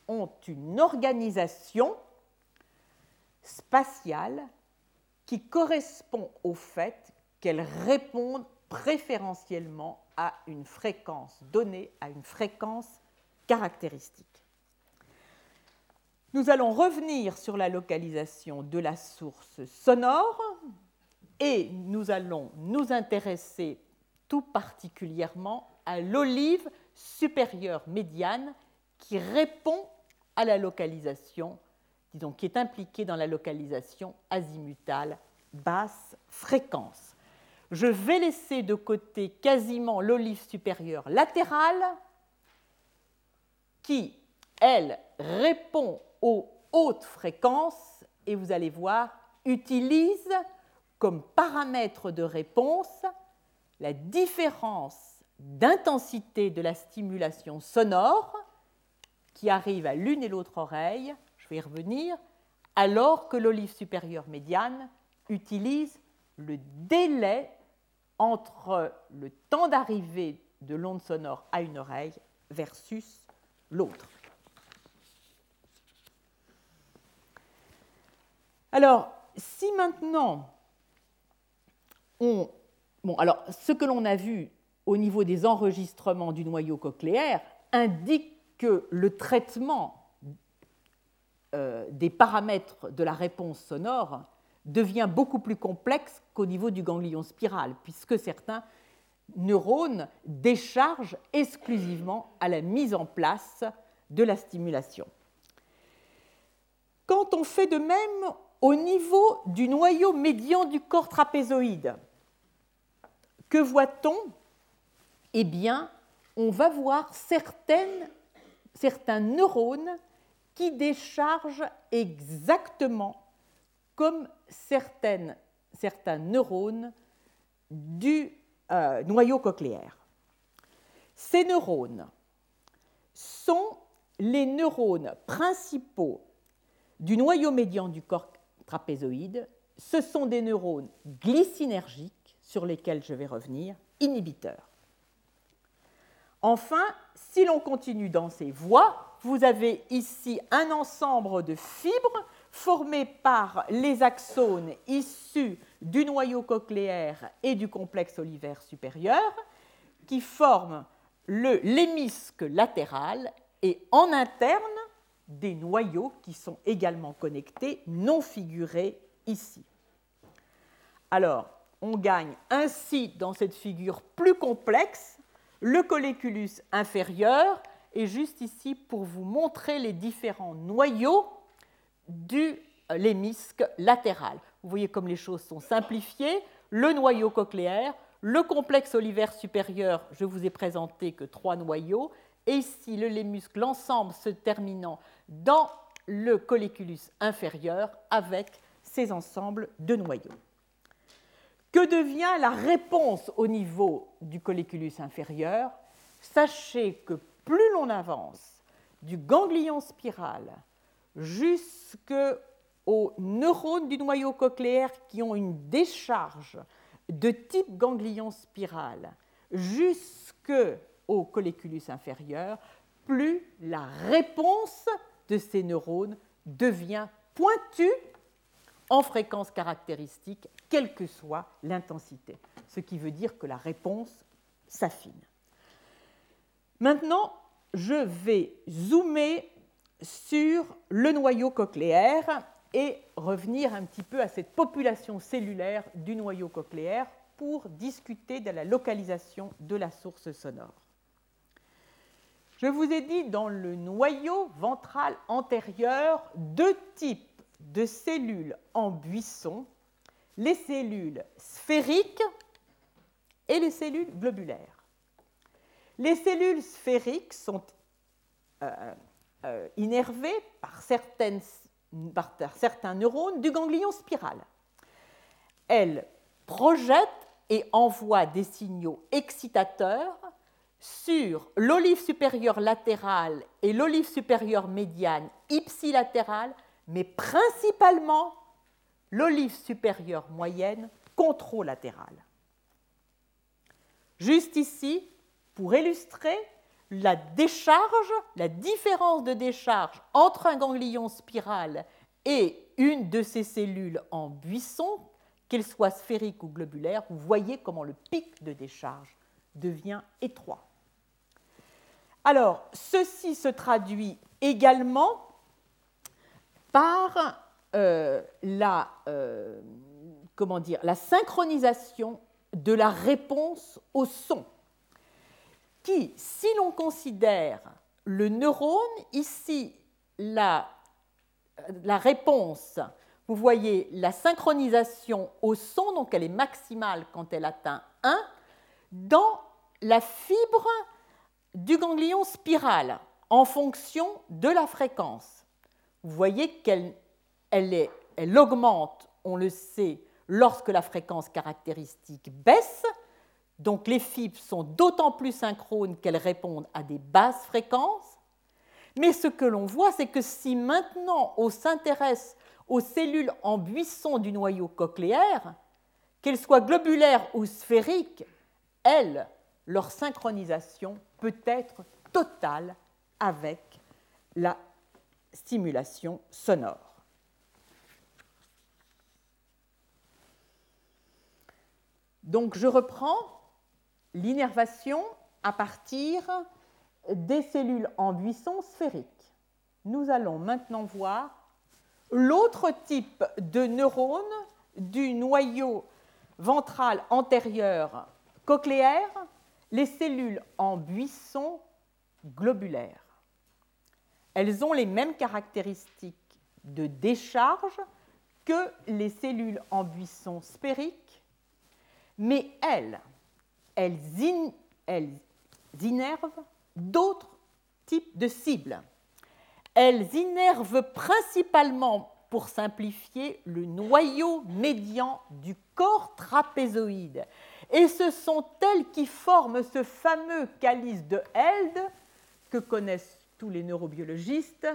ont une organisation spatiale qui correspond au fait qu'elles répondent préférentiellement à une fréquence donnée, à une fréquence caractéristique. Nous allons revenir sur la localisation de la source sonore et nous allons nous intéresser tout particulièrement à l'olive supérieure médiane qui répond à la localisation, disons, qui est impliquée dans la localisation azimutale basse fréquence. Je vais laisser de côté quasiment l'olive supérieure latérale qui, elle, répond aux hautes fréquences et vous allez voir, utilise comme paramètre de réponse la différence d'intensité de la stimulation sonore qui arrive à l'une et l'autre oreille, je vais y revenir, alors que l'olive supérieure médiane utilise le délai entre le temps d'arrivée de l'onde sonore à une oreille versus l'autre. Alors, si maintenant on... Bon, alors, ce que l'on a vu au niveau des enregistrements du noyau cochléaire indique que le traitement euh, des paramètres de la réponse sonore devient beaucoup plus complexe qu'au niveau du ganglion spiral, puisque certains neurones déchargent exclusivement à la mise en place de la stimulation. Quand on fait de même au niveau du noyau médian du corps trapézoïde, que voit-on? Eh bien, on va voir certains neurones qui déchargent exactement comme certains neurones du euh, noyau cochléaire. Ces neurones sont les neurones principaux du noyau médian du corps trapézoïde. Ce sont des neurones glycinergiques sur lesquels je vais revenir, inhibiteurs. Enfin, si l'on continue dans ces voies, vous avez ici un ensemble de fibres formés par les axones issus du noyau cochléaire et du complexe olivaire supérieur, qui forment le lémisque latéral et en interne des noyaux qui sont également connectés, non figurés ici. Alors, on gagne ainsi dans cette figure plus complexe le colliculus inférieur, et juste ici pour vous montrer les différents noyaux du lémisque latéral. Vous voyez comme les choses sont simplifiées. Le noyau cochléaire, le complexe olivaire supérieur, je vous ai présenté que trois noyaux, et ici le lémusque, l'ensemble se terminant dans le colliculus inférieur avec ces ensembles de noyaux. Que devient la réponse au niveau du colliculus inférieur? Sachez que plus l'on avance du ganglion spiral jusqu'aux neurones du noyau cochléaire qui ont une décharge de type ganglion spiral, jusqu'au colliculus inférieur, plus la réponse de ces neurones devient pointue en fréquence caractéristique, quelle que soit l'intensité, ce qui veut dire que la réponse s'affine. Maintenant, je vais zoomer sur le noyau cochléaire et revenir un petit peu à cette population cellulaire du noyau cochléaire pour discuter de la localisation de la source sonore. Je vous ai dit dans le noyau ventral antérieur deux types de cellules en buisson, les cellules sphériques et les cellules globulaires. Les cellules sphériques sont euh, euh, innervées par, certains neurones du ganglion spiral. Elles projettent et envoient des signaux excitateurs sur l'olive supérieure latérale et l'olive supérieure médiane ipsilatérale, mais principalement l'olive supérieure moyenne controlatérale. Juste ici, pour illustrer la décharge, la différence de décharge entre un ganglion spiral et une de ces cellules en buisson, qu'elle soit sphérique ou globulaire, vous voyez comment le pic de décharge devient étroit. Alors, ceci se traduit également par euh, la, euh, comment dire, la synchronisation de la réponse au son, si l'on considère le neurone, ici, la, réponse, vous voyez la synchronisation au son, donc elle est maximale quand elle atteint 1, dans la fibre du ganglion spiral en fonction de la fréquence. Vous voyez qu'elle elle, elle augmente, on le sait, lorsque la fréquence caractéristique baisse. Donc les fibres sont d'autant plus synchrones qu'elles répondent à des basses fréquences. Mais ce que l'on voit, c'est que si maintenant on s'intéresse aux cellules en buisson du noyau cochléaire, qu'elles soient globulaires ou sphériques, elles, leur synchronisation peut être totale avec la stimulation sonore. Donc je reprends l'innervation à partir des cellules en buisson sphérique. Nous allons maintenant voir l'autre type de neurones du noyau ventral antérieur cochléaire, les cellules en buisson globulaire. Elles ont les mêmes caractéristiques de décharge que les cellules en buisson sphérique, mais elles, elles, innervent d'autres types de cibles. Elles innervent principalement, pour simplifier, le noyau médian du corps trapézoïde. Et ce sont elles qui forment ce fameux calice de Held que connaissent tous les neurobiologistes,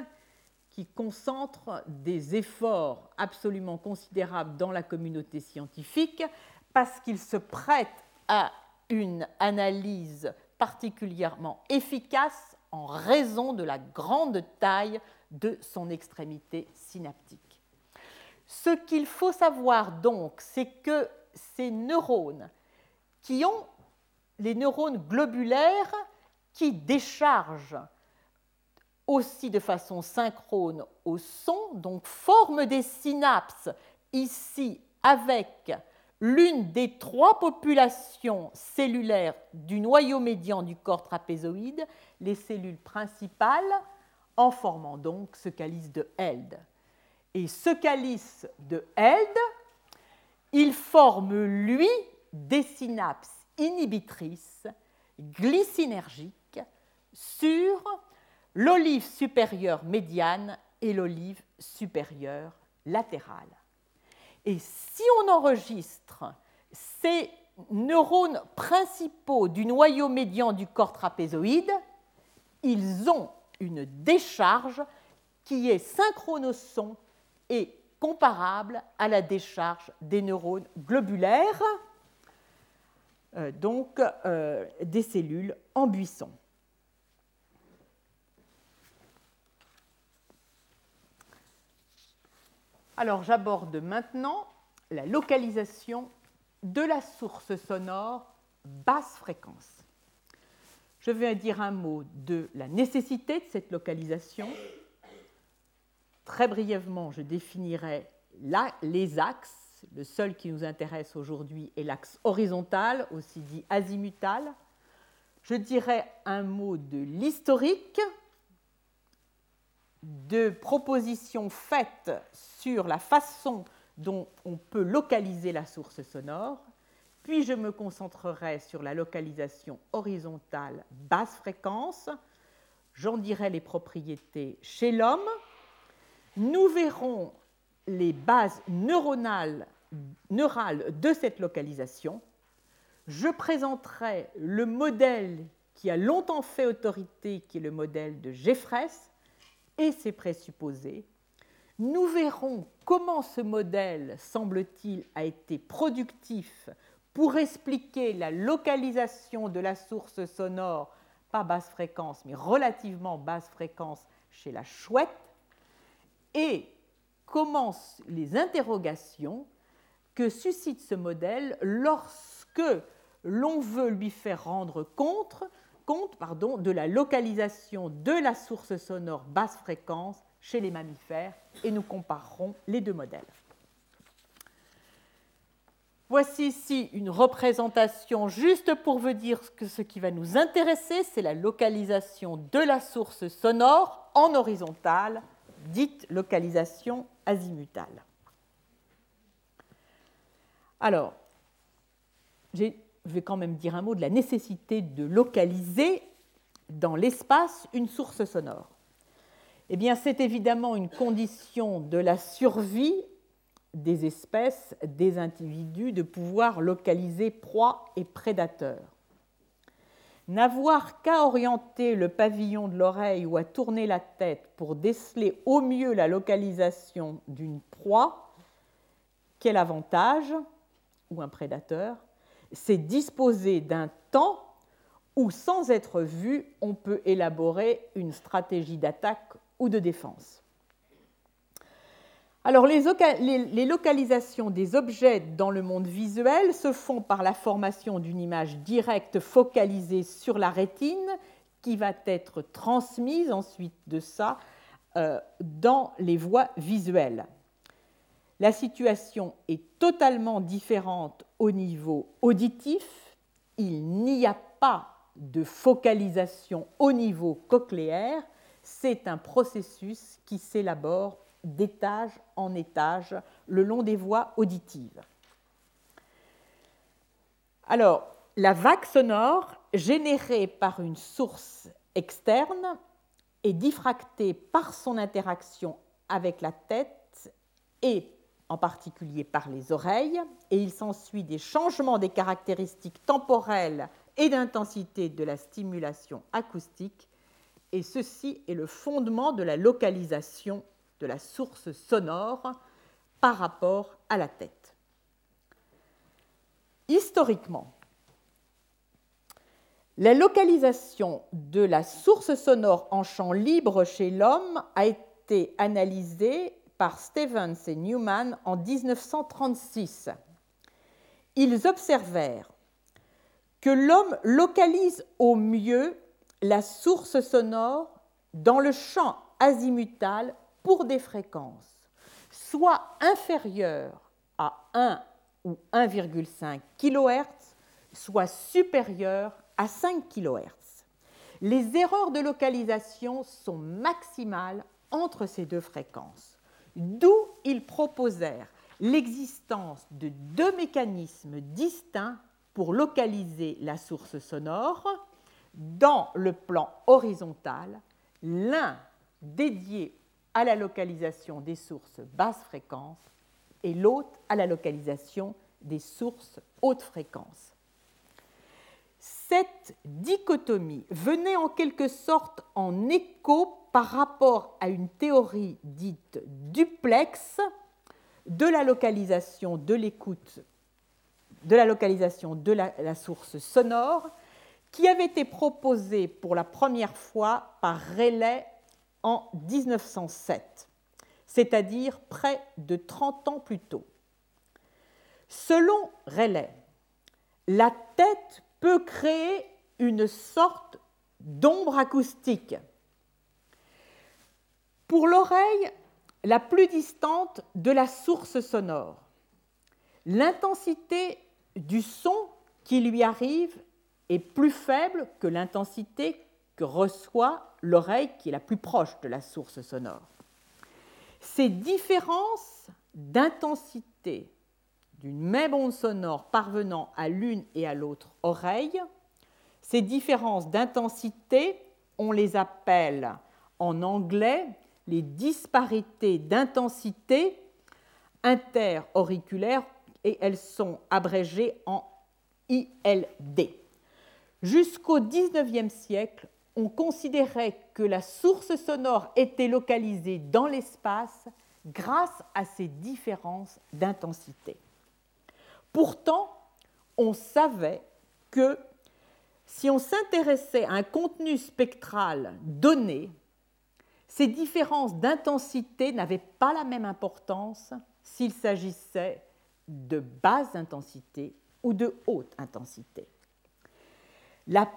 qui concentre des efforts absolument considérables dans la communauté scientifique parce qu'il se prête à une analyse particulièrement efficace en raison de la grande taille de son extrémité synaptique. Ce qu'il faut savoir donc, c'est que ces neurones qui ont les neurones globulaires qui déchargent aussi de façon synchrone au son, donc forment des synapses ici avec l'une des trois populations cellulaires du noyau médian du corps trapézoïde, les cellules principales, en formant donc ce calice de Held. Et ce calice de Held, il forme, lui, des synapses inhibitrices glycinergiques sur l'olive supérieure médiane et l'olive supérieure latérale. Et si on enregistre ces neurones principaux du noyau médian du corps trapézoïde, ils ont une décharge qui est synchrone et comparable à la décharge des neurones globulaires euh, donc euh, des cellules en buisson. Alors j'aborde maintenant la localisation de la source sonore basse fréquence. Je vais dire un mot de la nécessité de cette localisation. Très brièvement, je définirai les axes le seul qui nous intéresse aujourd'hui est l'axe horizontal, aussi dit azimutal. je dirais un mot de l'historique, de propositions faites sur la façon dont on peut localiser la source sonore, puis je me concentrerai sur la localisation horizontale basse fréquence, j'en dirai les propriétés chez l'homme, nous verrons les bases neuronales, neurales de cette localisation, je présenterai le modèle qui a longtemps fait autorité, qui est le modèle de Jeffress, et ses présupposés. Nous verrons comment ce modèle, semble-t-il, a été productif pour expliquer la localisation de la source sonore, pas basse fréquence, mais relativement basse fréquence chez la chouette, et commencent les interrogations que suscite ce modèle lorsque l'on veut lui faire rendre compte, compte pardon, de la localisation de la source sonore basse fréquence chez les mammifères et nous comparerons les deux modèles. Voici ici une représentation juste pour vous dire que ce qui va nous intéresser, c'est la localisation de la source sonore en horizontale, dite localisation azimutale. Alors, je vais quand même dire un mot de la nécessité de localiser dans l'espace une source sonore. Eh bien, c'est évidemment une condition de la survie des espèces, des individus, de pouvoir localiser proie et prédateurs. N'avoir qu'à orienter le pavillon de l'oreille ou à tourner la tête pour déceler au mieux la localisation d'une proie, quel avantage, ou un prédateur, c'est disposer d'un temps où, sans être vu, on peut élaborer une stratégie d'attaque ou de défense. Alors, les, localisations des objets dans le monde visuel se font par la formation d'une image directe focalisée sur la rétine qui va être transmise ensuite de ça euh, dans les voies visuelles. La situation est totalement différente au niveau auditif. Il n'y a pas de focalisation au niveau cochléaire. C'est un processus qui s'élabore d'étage en étage le long des voies auditives. Alors, la vague sonore générée par une source externe est diffractée par son interaction avec la tête et en particulier par les oreilles, et il s'ensuit des changements des caractéristiques temporelles et d'intensité de la stimulation acoustique, et ceci est le fondement de la localisation de la source sonore par rapport à la tête. Historiquement, la localisation de la source sonore en champ libre chez l'homme a été analysée par Stevens et Newman en 1936. Ils observèrent que l'homme localise au mieux la source sonore dans le champ azimutal pour des fréquences soit inférieures à 1 ou 1,5 kHz, soit supérieures à 5 kHz. Les erreurs de localisation sont maximales entre ces deux fréquences d'où ils proposèrent l'existence de deux mécanismes distincts pour localiser la source sonore dans le plan horizontal, l'un dédié à la localisation des sources basse fréquence et l'autre à la localisation des sources haute fréquence. Cette dichotomie venait en quelque sorte en écho par rapport à une théorie dite duplex de la localisation de l'écoute, de la localisation de la, source sonore, qui avait été proposée pour la première fois par Rayleigh en 1907, c'est-à-dire près de 30 ans plus tôt. Selon Rayleigh, la tête peut créer une sorte d'ombre acoustique pour l'oreille la plus distante de la source sonore. L'intensité du son qui lui arrive est plus faible que l'intensité que reçoit l'oreille qui est la plus proche de la source sonore. Ces différences d'intensité d'une même onde sonore parvenant à l'une et à l'autre oreille, ces différences d'intensité, on les appelle en anglais les disparités d'intensité interauriculaires et elles sont abrégées en ILD. Jusqu'au XIXe siècle, on considérait que la source sonore était localisée dans l'espace grâce à ces différences d'intensité. Pourtant, on savait que si on s'intéressait à un contenu spectral donné, ces différences d'intensité n'avaient pas la même importance s'il s'agissait de basse intensité ou de haute intensité. La,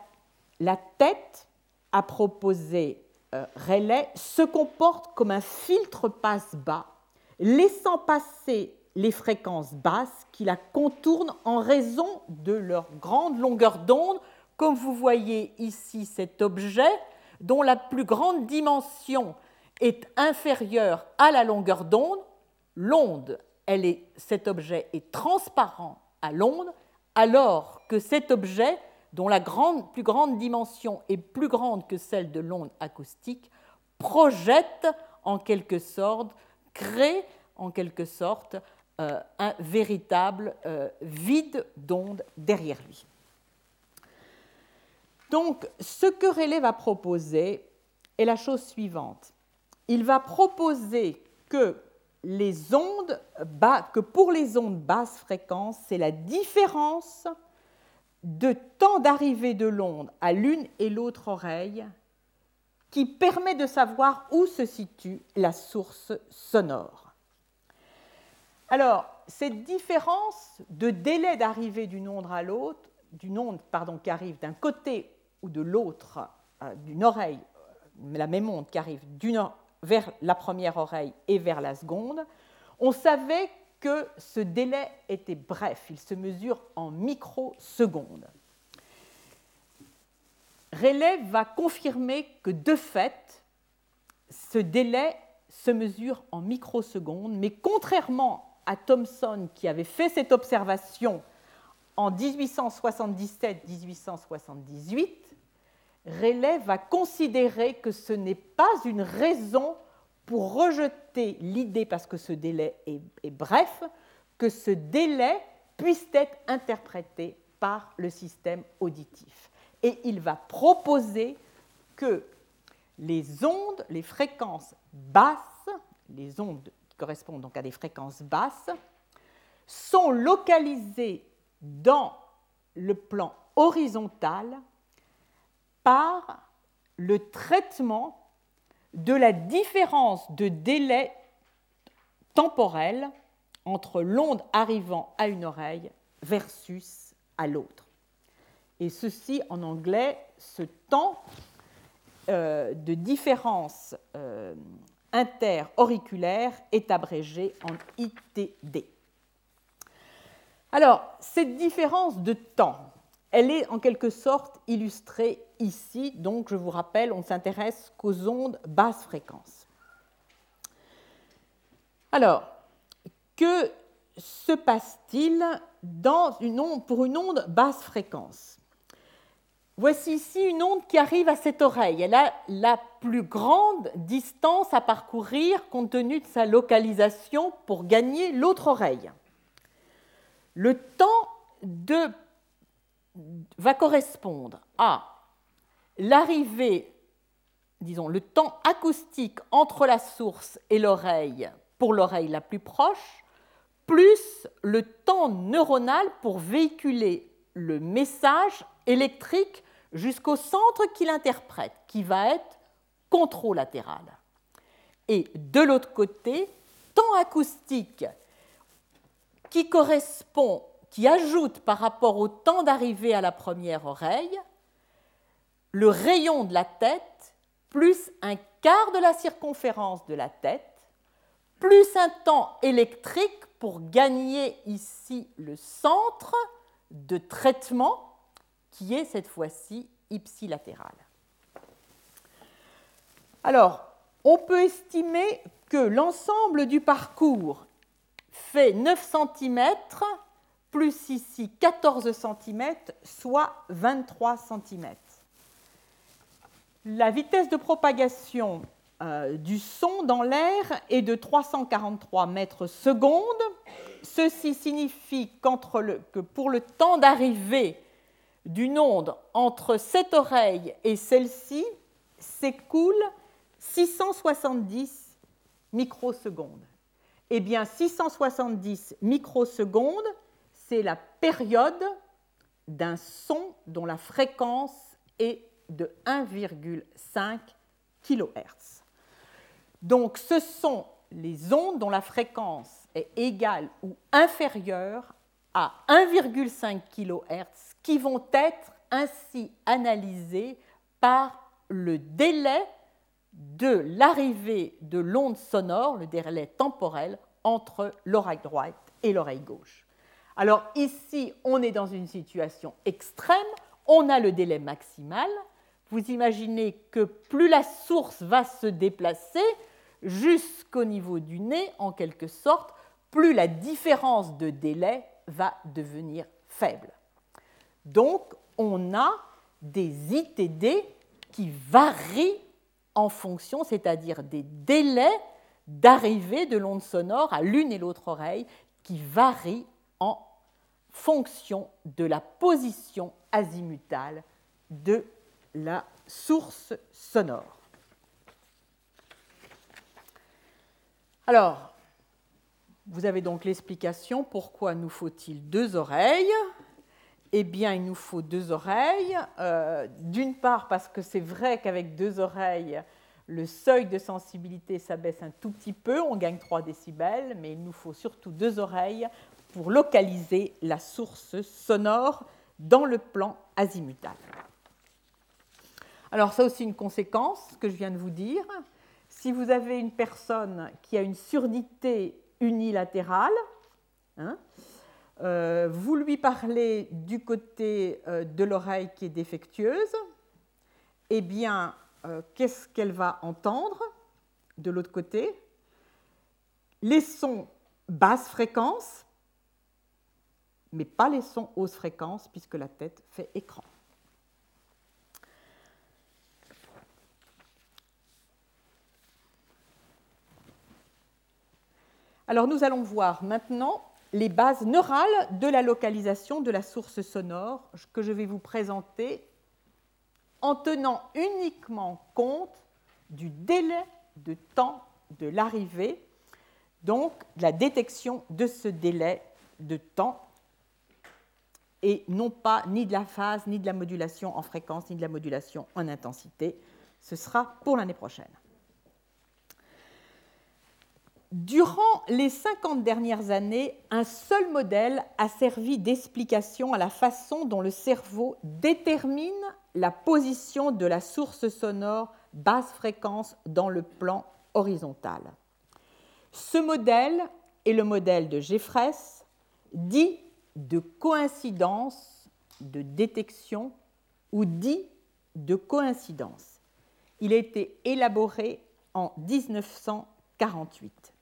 tête, a proposé euh, Rayleigh, se comporte comme un filtre passe-bas, laissant passer les fréquences basses qui la contournent en raison de leur grande longueur d'onde, comme vous voyez ici cet objet dont la plus grande dimension est inférieure à la longueur d'onde, l'onde, cet objet est transparent à l'onde, alors que cet objet, dont la plus grande dimension est plus grande que celle de l'onde acoustique, projette en quelque sorte, crée en quelque sorte euh, un véritable euh, vide d'onde derrière lui. Donc, ce que Rayleigh va proposer est la chose suivante. Il va proposer que, pour les ondes basse fréquence, c'est la différence de temps d'arrivée de l'onde à l'une et l'autre oreille qui permet de savoir où se situe la source sonore. Alors, cette différence de délai d'arrivée d'une onde à l'autre, d'une onde pardon, qui arrive d'un côté ou de l'autre, euh, d'une oreille, euh, la même onde qui arrive vers la première oreille et vers la seconde, on savait que ce délai était bref, il se mesure en microsecondes. Rayleigh va confirmer que de fait, ce délai se mesure en microsecondes, mais contrairement à Thomson qui avait fait cette observation en 1877-1878, Rayleigh va considérer que ce n'est pas une raison pour rejeter l'idée, parce que ce délai est, est, bref, que ce délai puisse être interprété par le système auditif. Et il va proposer que les ondes, les fréquences basses, les ondes correspondent donc à des fréquences basses, sont localisées dans le plan horizontal par le traitement de la différence de délai temporel entre l'onde arrivant à une oreille versus à l'autre. Et ceci, en anglais, ce temps euh, de différence euh, interauriculaire est abrégé en ITD. Alors, cette différence de temps, elle est en quelque sorte illustrée ici. Donc, je vous rappelle, on s'intéresse qu'aux ondes basse fréquence. Alors, que se passe-t-il pour une onde basse fréquence? Voici ici une onde qui arrive à cette oreille. Elle a la plus grande distance à parcourir compte tenu de sa localisation pour gagner l'autre oreille. Le temps de, va correspondre à l'arrivée, disons, le temps acoustique entre la source et l'oreille pour l'oreille la plus proche, plus le temps neuronal pour véhiculer le message électrique jusqu'au centre qui l'interprète, qui va être controlatéral. Et de l'autre côté, temps acoustique qui correspond, qui ajoute par rapport au temps d'arrivée à la première oreille, le rayon de la tête plus un quart de la circonférence de la tête, plus un temps électrique pour gagner ici le centre de traitement qui est cette fois-ci ipsilatérale. Alors, on peut estimer que l'ensemble du parcours fait 9 cm plus ici 14 cm, soit 23 cm. La vitesse de propagation euh, du son dans l'air est de 343 mètres secondes. Ceci signifie que pour le temps d'arrivée d'une onde entre cette oreille et celle-ci s'écoule 670 microsecondes. Eh bien, 670 microsecondes, c'est la période d'un son dont la fréquence est de 1,5 kHz. Donc, ce sont les ondes dont la fréquence est égale ou inférieure à 1,5 kHz qui vont être ainsi analysées par le délai de l'arrivée de l'onde sonore, le délai temporel, entre l'oreille droite et l'oreille gauche. Alors ici, on est dans une situation extrême, on a le délai maximal. Vous imaginez que plus la source va se déplacer jusqu'au niveau du nez, en quelque sorte, plus la différence de délai va devenir faible. Donc, on a des ITD qui varient en fonction, c'est-à-dire des délais d'arrivée de l'onde sonore à l'une et l'autre oreille qui varient en fonction de la position azimutale de la source sonore. Alors, vous avez donc l'explication pourquoi nous faut-il deux oreilles eh bien, il nous faut deux oreilles. Euh, d'une part, parce que c'est vrai qu'avec deux oreilles, le seuil de sensibilité s'abaisse un tout petit peu, on gagne 3 décibels, mais il nous faut surtout deux oreilles pour localiser la source sonore dans le plan azimutal. Alors ça aussi une conséquence que je viens de vous dire. Si vous avez une personne qui a une surdité unilatérale, hein, euh, vous lui parlez du côté euh, de l'oreille qui est défectueuse, eh bien, euh, qu'est-ce qu'elle va entendre de l'autre côté? Les sons basse fréquence, mais pas les sons haute fréquence, puisque la tête fait écran. Alors nous allons voir maintenant les bases neurales de la localisation de la source sonore que je vais vous présenter en tenant uniquement compte du délai de temps de l'arrivée, donc de la détection de ce délai de temps, et non pas ni de la phase, ni de la modulation en fréquence, ni de la modulation en intensité. Ce sera pour l'année prochaine. Durant les 50 dernières années, un seul modèle a servi d'explication à la façon dont le cerveau détermine la position de la source sonore basse fréquence dans le plan horizontal. Ce modèle est le modèle de Jeffress, dit de coïncidence de détection ou dit de coïncidence. Il a été élaboré en 1948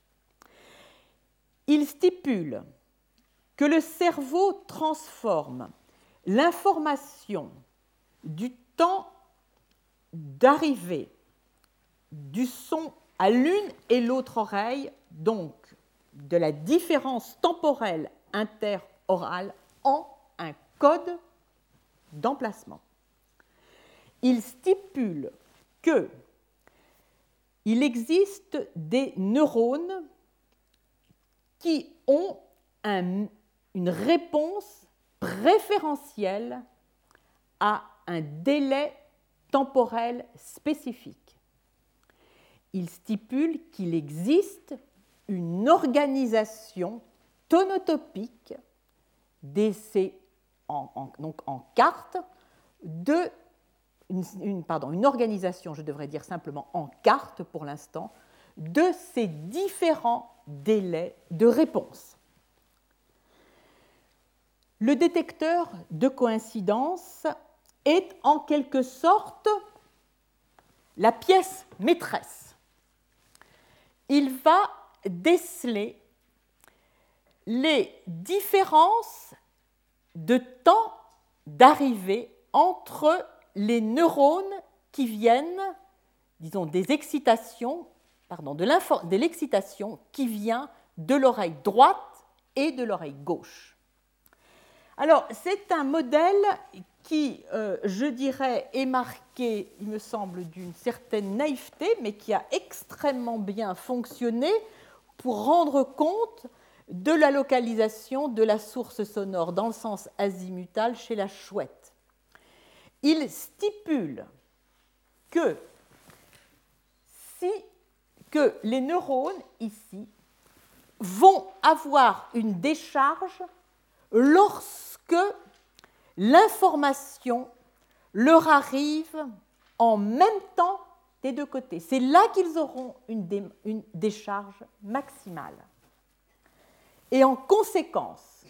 il stipule que le cerveau transforme l'information du temps d'arrivée du son à l'une et l'autre oreille, donc de la différence temporelle interorale, en un code d'emplacement. Il stipule que il existe des neurones qui ont une réponse préférentielle à un délai temporel spécifique. Il stipule qu'il existe une organisation tonotopique en, donc en carte de pardon, une organisation, je devrais dire simplement en carte pour l'instant, de ces différents délais de réponse. Le détecteur de coïncidence est en quelque sorte la pièce maîtresse. Il va déceler les différences de temps d'arrivée entre les neurones qui viennent, disons, des excitations, de l'excitation qui vient de l'oreille droite et de l'oreille gauche. Alors, c'est un modèle qui, euh, je dirais, est marqué, il me semble, d'une certaine naïveté, mais qui a extrêmement bien fonctionné pour rendre compte de la localisation de la source sonore dans le sens azimutal chez la chouette. Il stipule que, si, que les neurones ici vont avoir une décharge lorsque l'information leur arrive en même temps des deux côtés. C'est là qu'ils auront une, décharge maximale. Et en conséquence,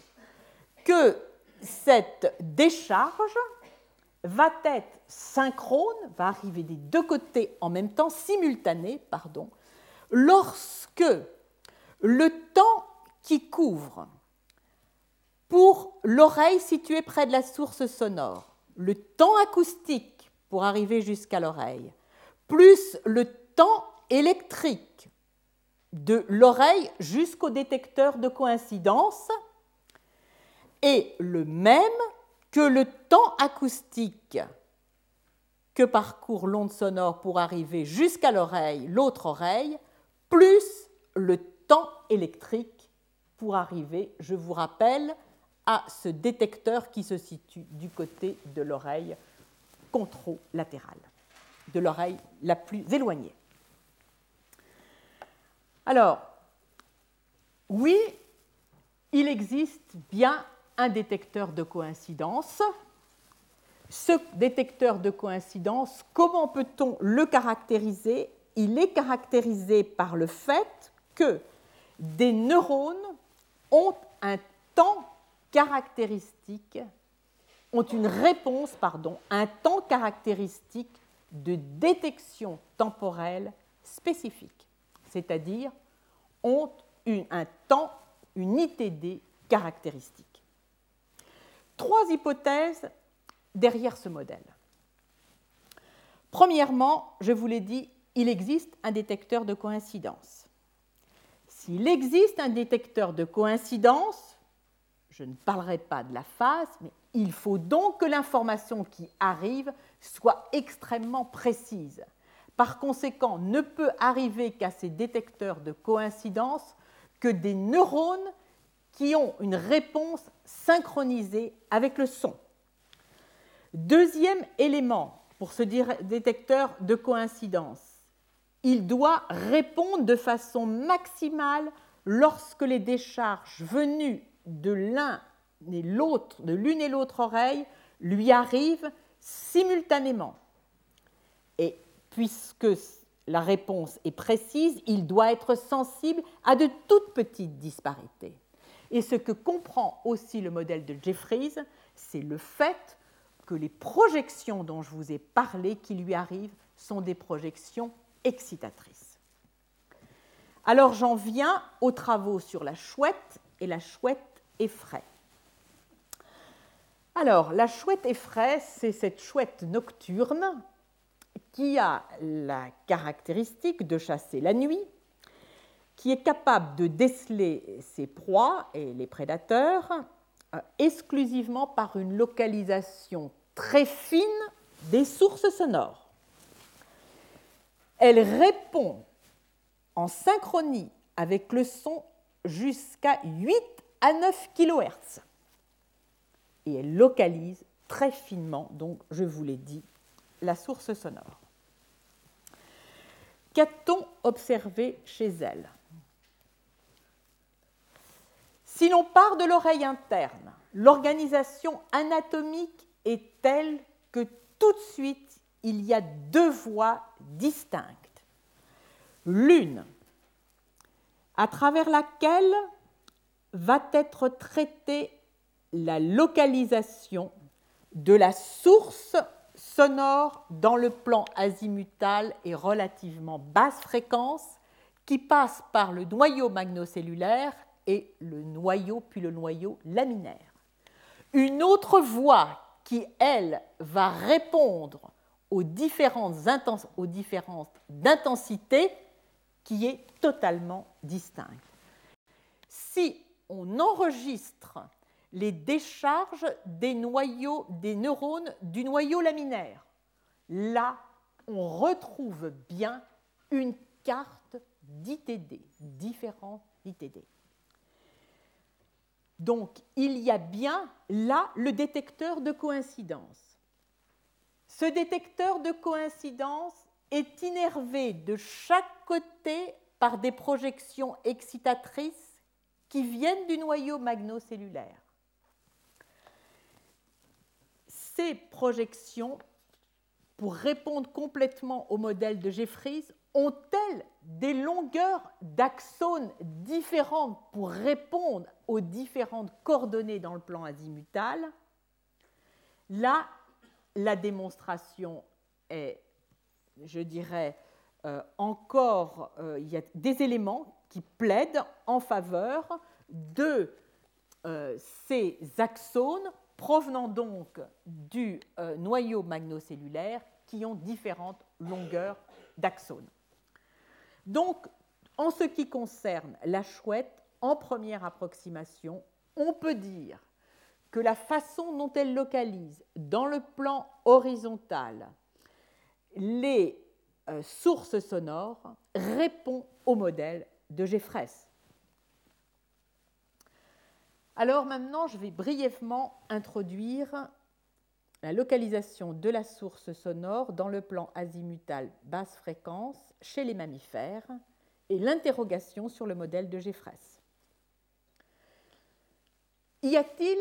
que cette décharge va être synchrone, va arriver des deux côtés en même temps, simultané, pardon, lorsque le temps qui couvre pour l'oreille située près de la source sonore, le temps acoustique pour arriver jusqu'à l'oreille, plus le temps électrique de l'oreille jusqu'au détecteur de coïncidence est le même que le temps acoustique que parcourt l'onde sonore pour arriver jusqu'à l'oreille, l'autre oreille, plus le temps électrique pour arriver, je vous rappelle, à ce détecteur qui se situe du côté de l'oreille contralatérale, de l'oreille la plus éloignée. Alors, oui, il existe bien un détecteur de coïncidence. Ce détecteur de coïncidence, comment peut-on le caractériser Il est caractérisé par le fait que des neurones ont un temps caractéristique, ont une réponse, pardon, un temps caractéristique de détection temporelle spécifique, c'est-à-dire ont un temps, une ITD caractéristique. Trois hypothèses derrière ce modèle. Premièrement, je vous l'ai dit, il existe un détecteur de coïncidence. S'il existe un détecteur de coïncidence, je ne parlerai pas de la phase, mais il faut donc que l'information qui arrive soit extrêmement précise. Par conséquent, ne peut arriver qu'à ces détecteurs de coïncidence que des neurones qui ont une réponse synchronisée avec le son. Deuxième élément pour ce détecteur de coïncidence, il doit répondre de façon maximale lorsque les décharges venues de l'un et l'autre, de l'une et l'autre oreille, lui arrive simultanément. Et puisque la réponse est précise, il doit être sensible à de toutes petites disparités. Et ce que comprend aussi le modèle de Jeffries, c'est le fait que les projections dont je vous ai parlé qui lui arrivent sont des projections excitatrices. Alors j'en viens aux travaux sur la chouette et la chouette effraie. Alors, la chouette effraie, c'est cette chouette nocturne qui a la caractéristique de chasser la nuit, qui est capable de déceler ses proies et les prédateurs euh, exclusivement par une localisation très fine des sources sonores. Elle répond en synchronie avec le son jusqu'à 8 à 9 kHz. Et elle localise très finement, donc je vous l'ai dit, la source sonore. Qu'a-t-on observé chez elle? Si l'on part de l'oreille interne, l'organisation anatomique est telle que tout de suite, il y a deux voies distinctes. L'une, à travers laquelle va être traitée la localisation de la source sonore dans le plan azimutal et relativement basse fréquence qui passe par le noyau magnocellulaire et le noyau, puis le noyau laminaire. Une autre voie qui, elle, va répondre aux différentes, aux différences d'intensité qui est totalement distincte. Si on enregistre les décharges des noyaux des neurones du noyau laminaire. Là, on retrouve bien une carte d'ITD, différents ITD. Donc, il y a bien là le détecteur de coïncidence. Ce détecteur de coïncidence est innervé de chaque côté par des projections excitatrices qui viennent du noyau magnocellulaire. ces projections, pour répondre complètement au modèle de Jeffries, ont-elles des longueurs d'axones différentes pour répondre aux différentes coordonnées dans le plan azimutal? Là, la démonstration est, je dirais, euh, encore, euh, il y a des éléments qui plaident en faveur de euh, ces axones provenant donc du noyau magnocellulaire qui ont différentes longueurs d'axones. Donc, en ce qui concerne la chouette, en première approximation, on peut dire que la façon dont elle localise dans le plan horizontal les euh, sources sonores répond au modèle de Jeffress. Alors maintenant, je vais brièvement introduire la localisation de la source sonore dans le plan azimutal basse fréquence chez les mammifères et l'interrogation sur le modèle de Jeffress. Y a-t-il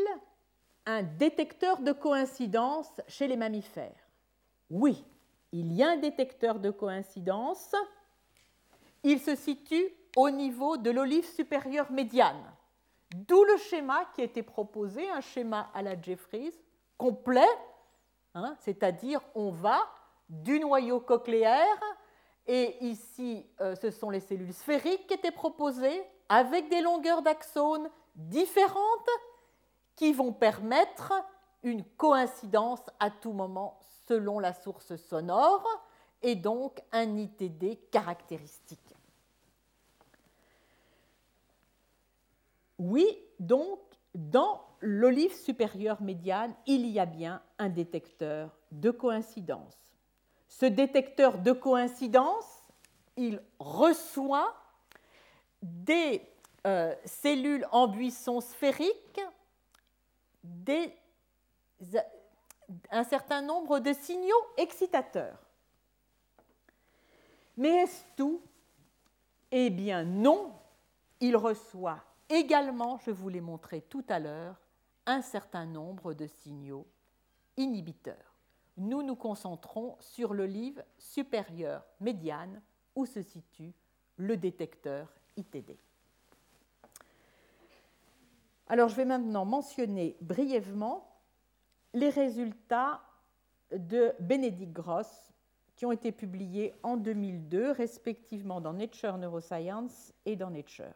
un détecteur de coïncidence chez les mammifères Oui, il y a un détecteur de coïncidence. Il se situe au niveau de l'olive supérieure médiane. D'où le schéma qui a été proposé, un schéma à la Jeffries, complet, hein, c'est-à-dire on va du noyau cochléaire, et ici euh, ce sont les cellules sphériques qui étaient proposées, avec des longueurs d'axones différentes, qui vont permettre une coïncidence à tout moment selon la source sonore, et donc un ITD caractéristique. Oui, donc, dans l'olive supérieure médiane, il y a bien un détecteur de coïncidence. Ce détecteur de coïncidence, il reçoit des euh, cellules en buisson sphérique, un certain nombre de signaux excitateurs. Mais est-ce tout? Eh bien non, il reçoit Également, je vous l'ai montré tout à l'heure, un certain nombre de signaux inhibiteurs. Nous nous concentrons sur l'olive supérieure médiane où se situe le détecteur ITD. Alors je vais maintenant mentionner brièvement les résultats de Benedict Gross qui ont été publiés en 2002 respectivement dans Nature Neuroscience et dans Nature.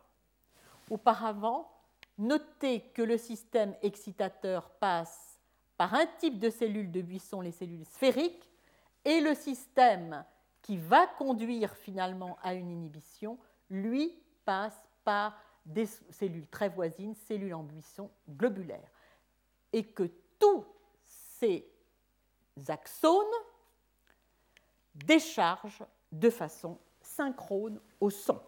Auparavant, notez que le système excitateur passe par un type de cellules de buisson, les cellules sphériques, et le système qui va conduire finalement à une inhibition, lui, passe par des cellules très voisines, cellules en buisson globulaires. Et que tous ces axones déchargent de façon synchrone au son.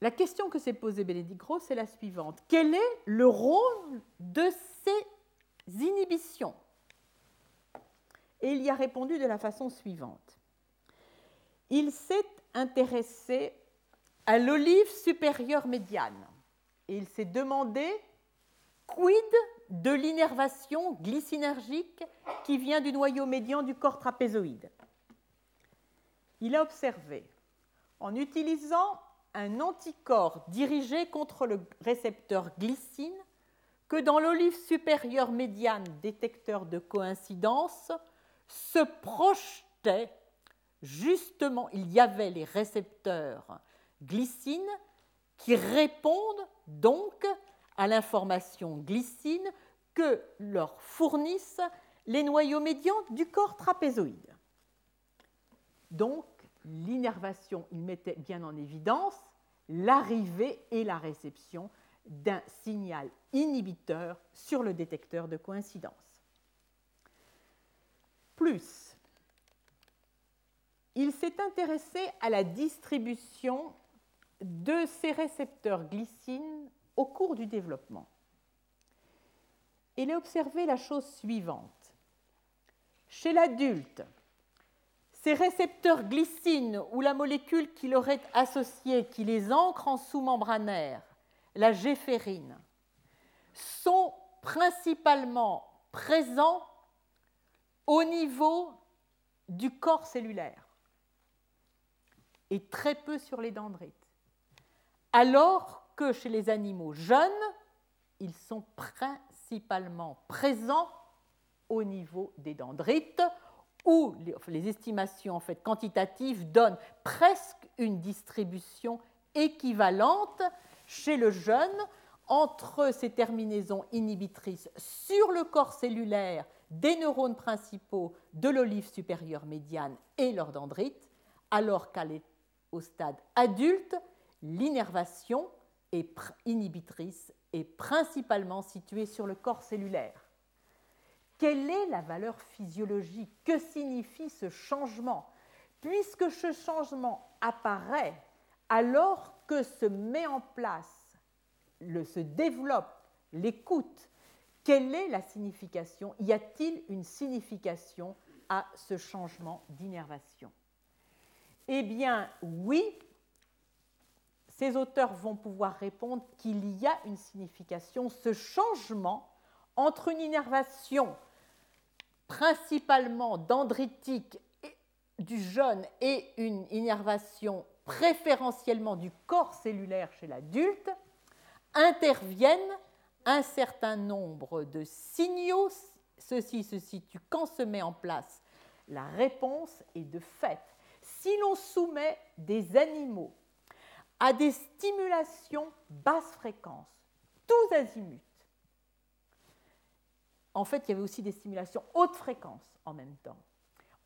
La question que s'est posée Bénédicte Gross est la suivante. Quel est le rôle de ces inhibitions? Et il y a répondu de la façon suivante. Il s'est intéressé à l'olive supérieure médiane et il s'est demandé quid de l'innervation glycinergique qui vient du noyau médian du corps trapézoïde? Il a observé, en utilisant un anticorps dirigé contre le récepteur glycine que dans l'olive supérieure médiane détecteur de coïncidence se projetait justement, il y avait les récepteurs glycine qui répondent donc à l'information glycine que leur fournissent les noyaux médians du corps trapézoïde. Donc, l'innervation, il mettait bien en évidence l'arrivée et la réception d'un signal inhibiteur sur le détecteur de coïncidence. Plus, il s'est intéressé à la distribution de ces récepteurs glycine au cours du développement. Il a observé la chose suivante. Chez l'adulte, ces récepteurs glycine ou la molécule qui leur est associée, qui les ancre en sous-membranaire, la géphérine, sont principalement présents au niveau du corps cellulaire et très peu sur les dendrites. Alors que chez les animaux jeunes, ils sont principalement présents au niveau des dendrites, où les, estimations quantitatives donnent presque une distribution équivalente chez le jeune entre ces terminaisons inhibitrices sur le corps cellulaire des neurones principaux de l'olive supérieure médiane et leurs dendrites, alors qu'au stade adulte, l'innervation est inhibitrice est principalement située sur le corps cellulaire. Quelle est la valeur physiologique? Que signifie ce changement? Puisque ce changement apparaît alors que se met en place, se développe l'écoute, quelle est la signification? Y a-t-il une signification à ce changement d'innervation? Eh bien, oui, ces auteurs vont pouvoir répondre qu'il y a une signification. Ce changement entre une innervation principalement dendritique du jeune et une innervation préférentiellement du corps cellulaire chez l'adulte, interviennent un certain nombre de signaux. Ceci se situe quand se met en place la réponse est de fait. Si l'on soumet des animaux à des stimulations basse fréquence, tous azimuts, en fait, il y avait aussi des stimulations haute fréquence en même temps.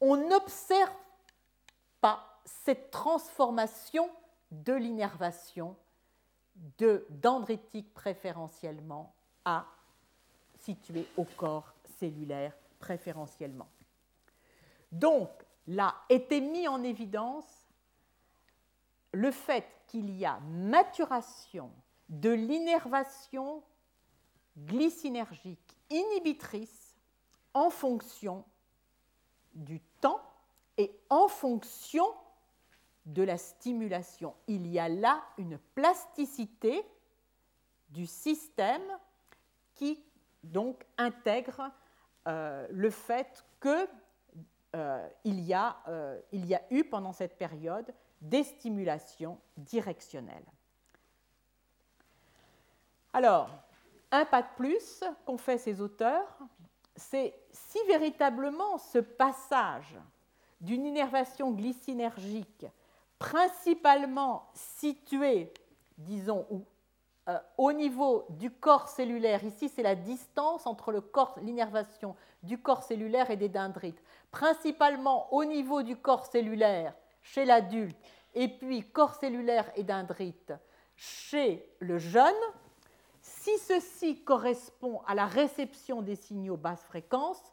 On n'observe pas cette transformation de l'innervation de dendritique préférentiellement à situé au corps cellulaire préférentiellement. Donc, là était mis en évidence le fait qu'il y a maturation de l'innervation glycinergique inhibitrice en fonction du temps et en fonction de la stimulation. Il y a là une plasticité du système qui donc intègre euh, le fait qu'il euh, y, euh, il y a eu pendant cette période des stimulations directionnelles. Alors, un pas de plus qu'ont fait ces auteurs, c'est si véritablement ce passage d'une innervation glycinergique principalement située, disons, euh, au niveau du corps cellulaire, ici c'est la distance entre l'innervation du corps cellulaire et des dendrites, principalement au niveau du corps cellulaire chez l'adulte, et puis corps cellulaire et dendrite chez le jeune, si ceci correspond à la réception des signaux basse fréquence,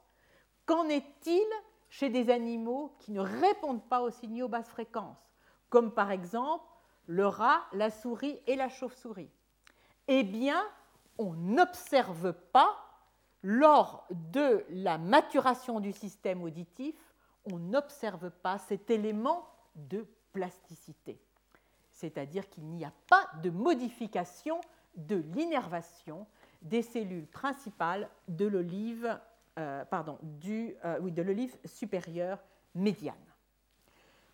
qu'en est-il chez des animaux qui ne répondent pas aux signaux basse fréquence, comme par exemple le rat, la souris et la chauve-souris? Eh bien, on n'observe pas, lors de la maturation du système auditif, on n'observe pas cet élément de plasticité. C'est-à-dire qu'il n'y a pas de modification de l'innervation des cellules principales de l'olive, euh, euh, oui, de l'olive supérieure médiane.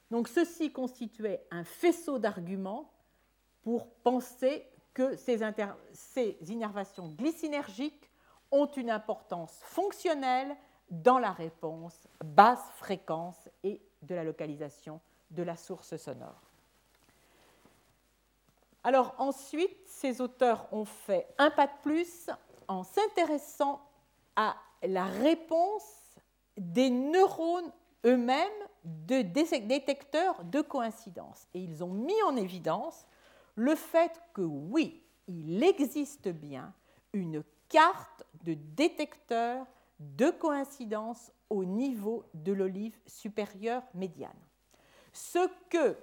Donc ceci constituait un faisceau d'arguments pour penser que ces, innervations glycinergiques ont une importance fonctionnelle dans la réponse basse fréquence et de la localisation de la source sonore. Alors ensuite, ces auteurs ont fait un pas de plus en s'intéressant à la réponse des neurones eux-mêmes de détecteurs de coïncidence. Et ils ont mis en évidence le fait que oui, il existe bien une carte de détecteurs de coïncidence au niveau de l'olive supérieure médiane. Ce que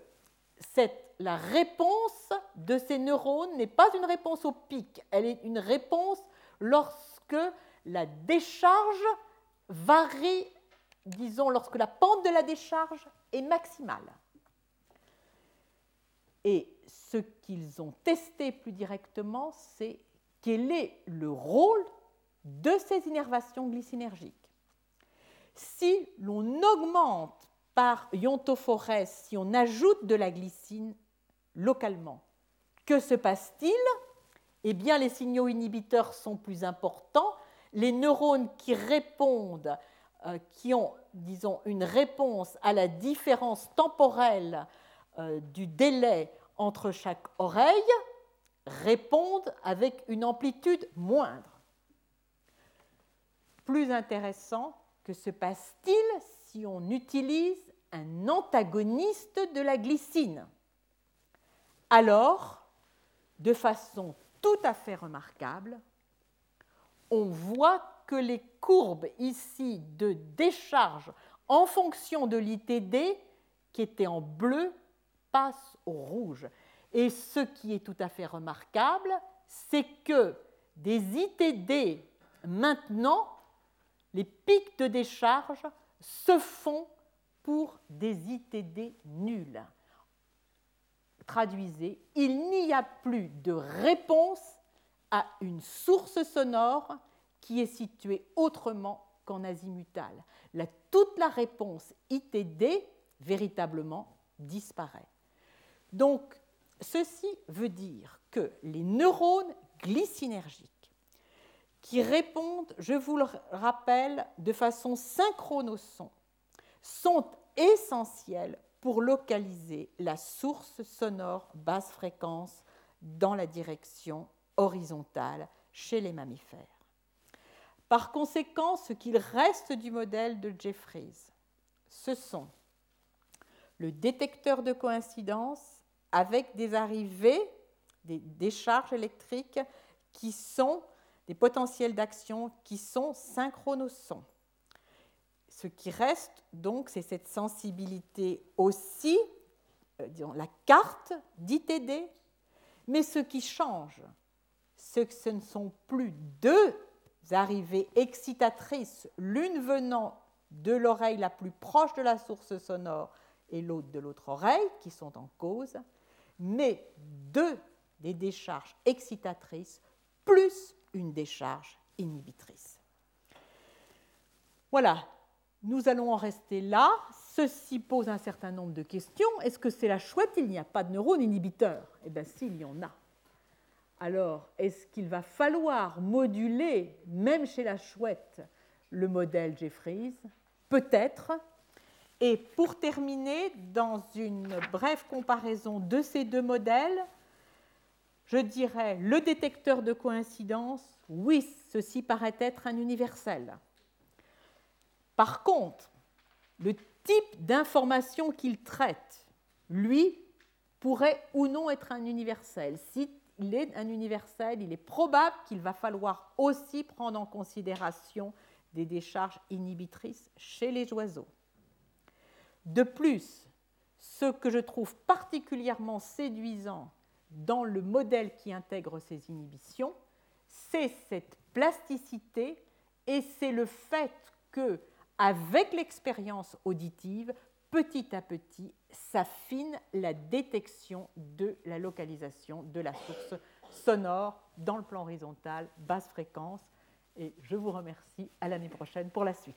la réponse de ces neurones n'est pas une réponse au pic, elle est une réponse lorsque la décharge varie, disons, lorsque la pente de la décharge est maximale. Et ce qu'ils ont testé plus directement, c'est quel est le rôle de ces innervations glycinergiques. Si l'on augmente par iontophorèse, si on ajoute de la glycine localement, que se passe-t-il? Eh bien, les signaux inhibiteurs sont plus importants. Les neurones qui répondent, euh, qui ont, disons, une réponse à la différence temporelle du délai entre chaque oreille, répondent avec une amplitude moindre. Plus intéressant, que se passe-t-il si on utilise un antagoniste de la glycine? Alors, de façon tout à fait remarquable, on voit que les courbes ici de décharge en fonction de l'ITD, qui était en bleu, passent au rouge. Et ce qui est tout à fait remarquable, c'est que des ITD maintenant les pics de décharge se font pour des ITD nuls. Traduisez, il n'y a plus de réponse à une source sonore qui est située autrement qu'en azimutal. toute la réponse ITD véritablement disparaît. Donc, ceci veut dire que les neurones glycinergiques qui répondent, je vous le rappelle, de façon synchrone au son, sont essentiels pour localiser la source sonore basse fréquence dans la direction horizontale chez les mammifères. Par conséquent, ce qu'il reste du modèle de Jeffries, ce sont le détecteur de coïncidence avec des arrivées, des décharges électriques qui sont des potentiels d'action qui sont synchronosons. Ce qui reste donc, c'est cette sensibilité aussi, euh, disons, la carte d'ITD, mais ce qui change, c'est que ce ne sont plus deux arrivées excitatrices, l'une venant de l'oreille la plus proche de la source sonore et l'autre de l'autre oreille, qui sont en cause, mais deux des décharges excitatrices plus une décharge inhibitrice. Voilà, nous allons en rester là. Ceci pose un certain nombre de questions. Est-ce que c'est la chouette? Il n'y a pas de neurones inhibiteurs Eh bien, s'il y en a. Alors, est-ce qu'il va falloir moduler, même chez la chouette, le modèle Jeffries? Peut-être. Et pour terminer, dans une brève comparaison de ces deux modèles, je dirais le détecteur de coïncidence, oui, ceci paraît être un universel. Par contre, le type d'information qu'il traite, lui, pourrait ou non être un universel. S'il est un universel, il est probable qu'il va falloir aussi prendre en considération des décharges inhibitrices chez les oiseaux. De plus, ce que je trouve particulièrement séduisant dans le modèle qui intègre ces inhibitions, c'est cette plasticité et c'est le fait que, avec l'expérience auditive, petit à petit, s'affine la détection de la localisation de la source sonore dans le plan horizontal, basse fréquence. Et je vous remercie. À l'année prochaine pour la suite.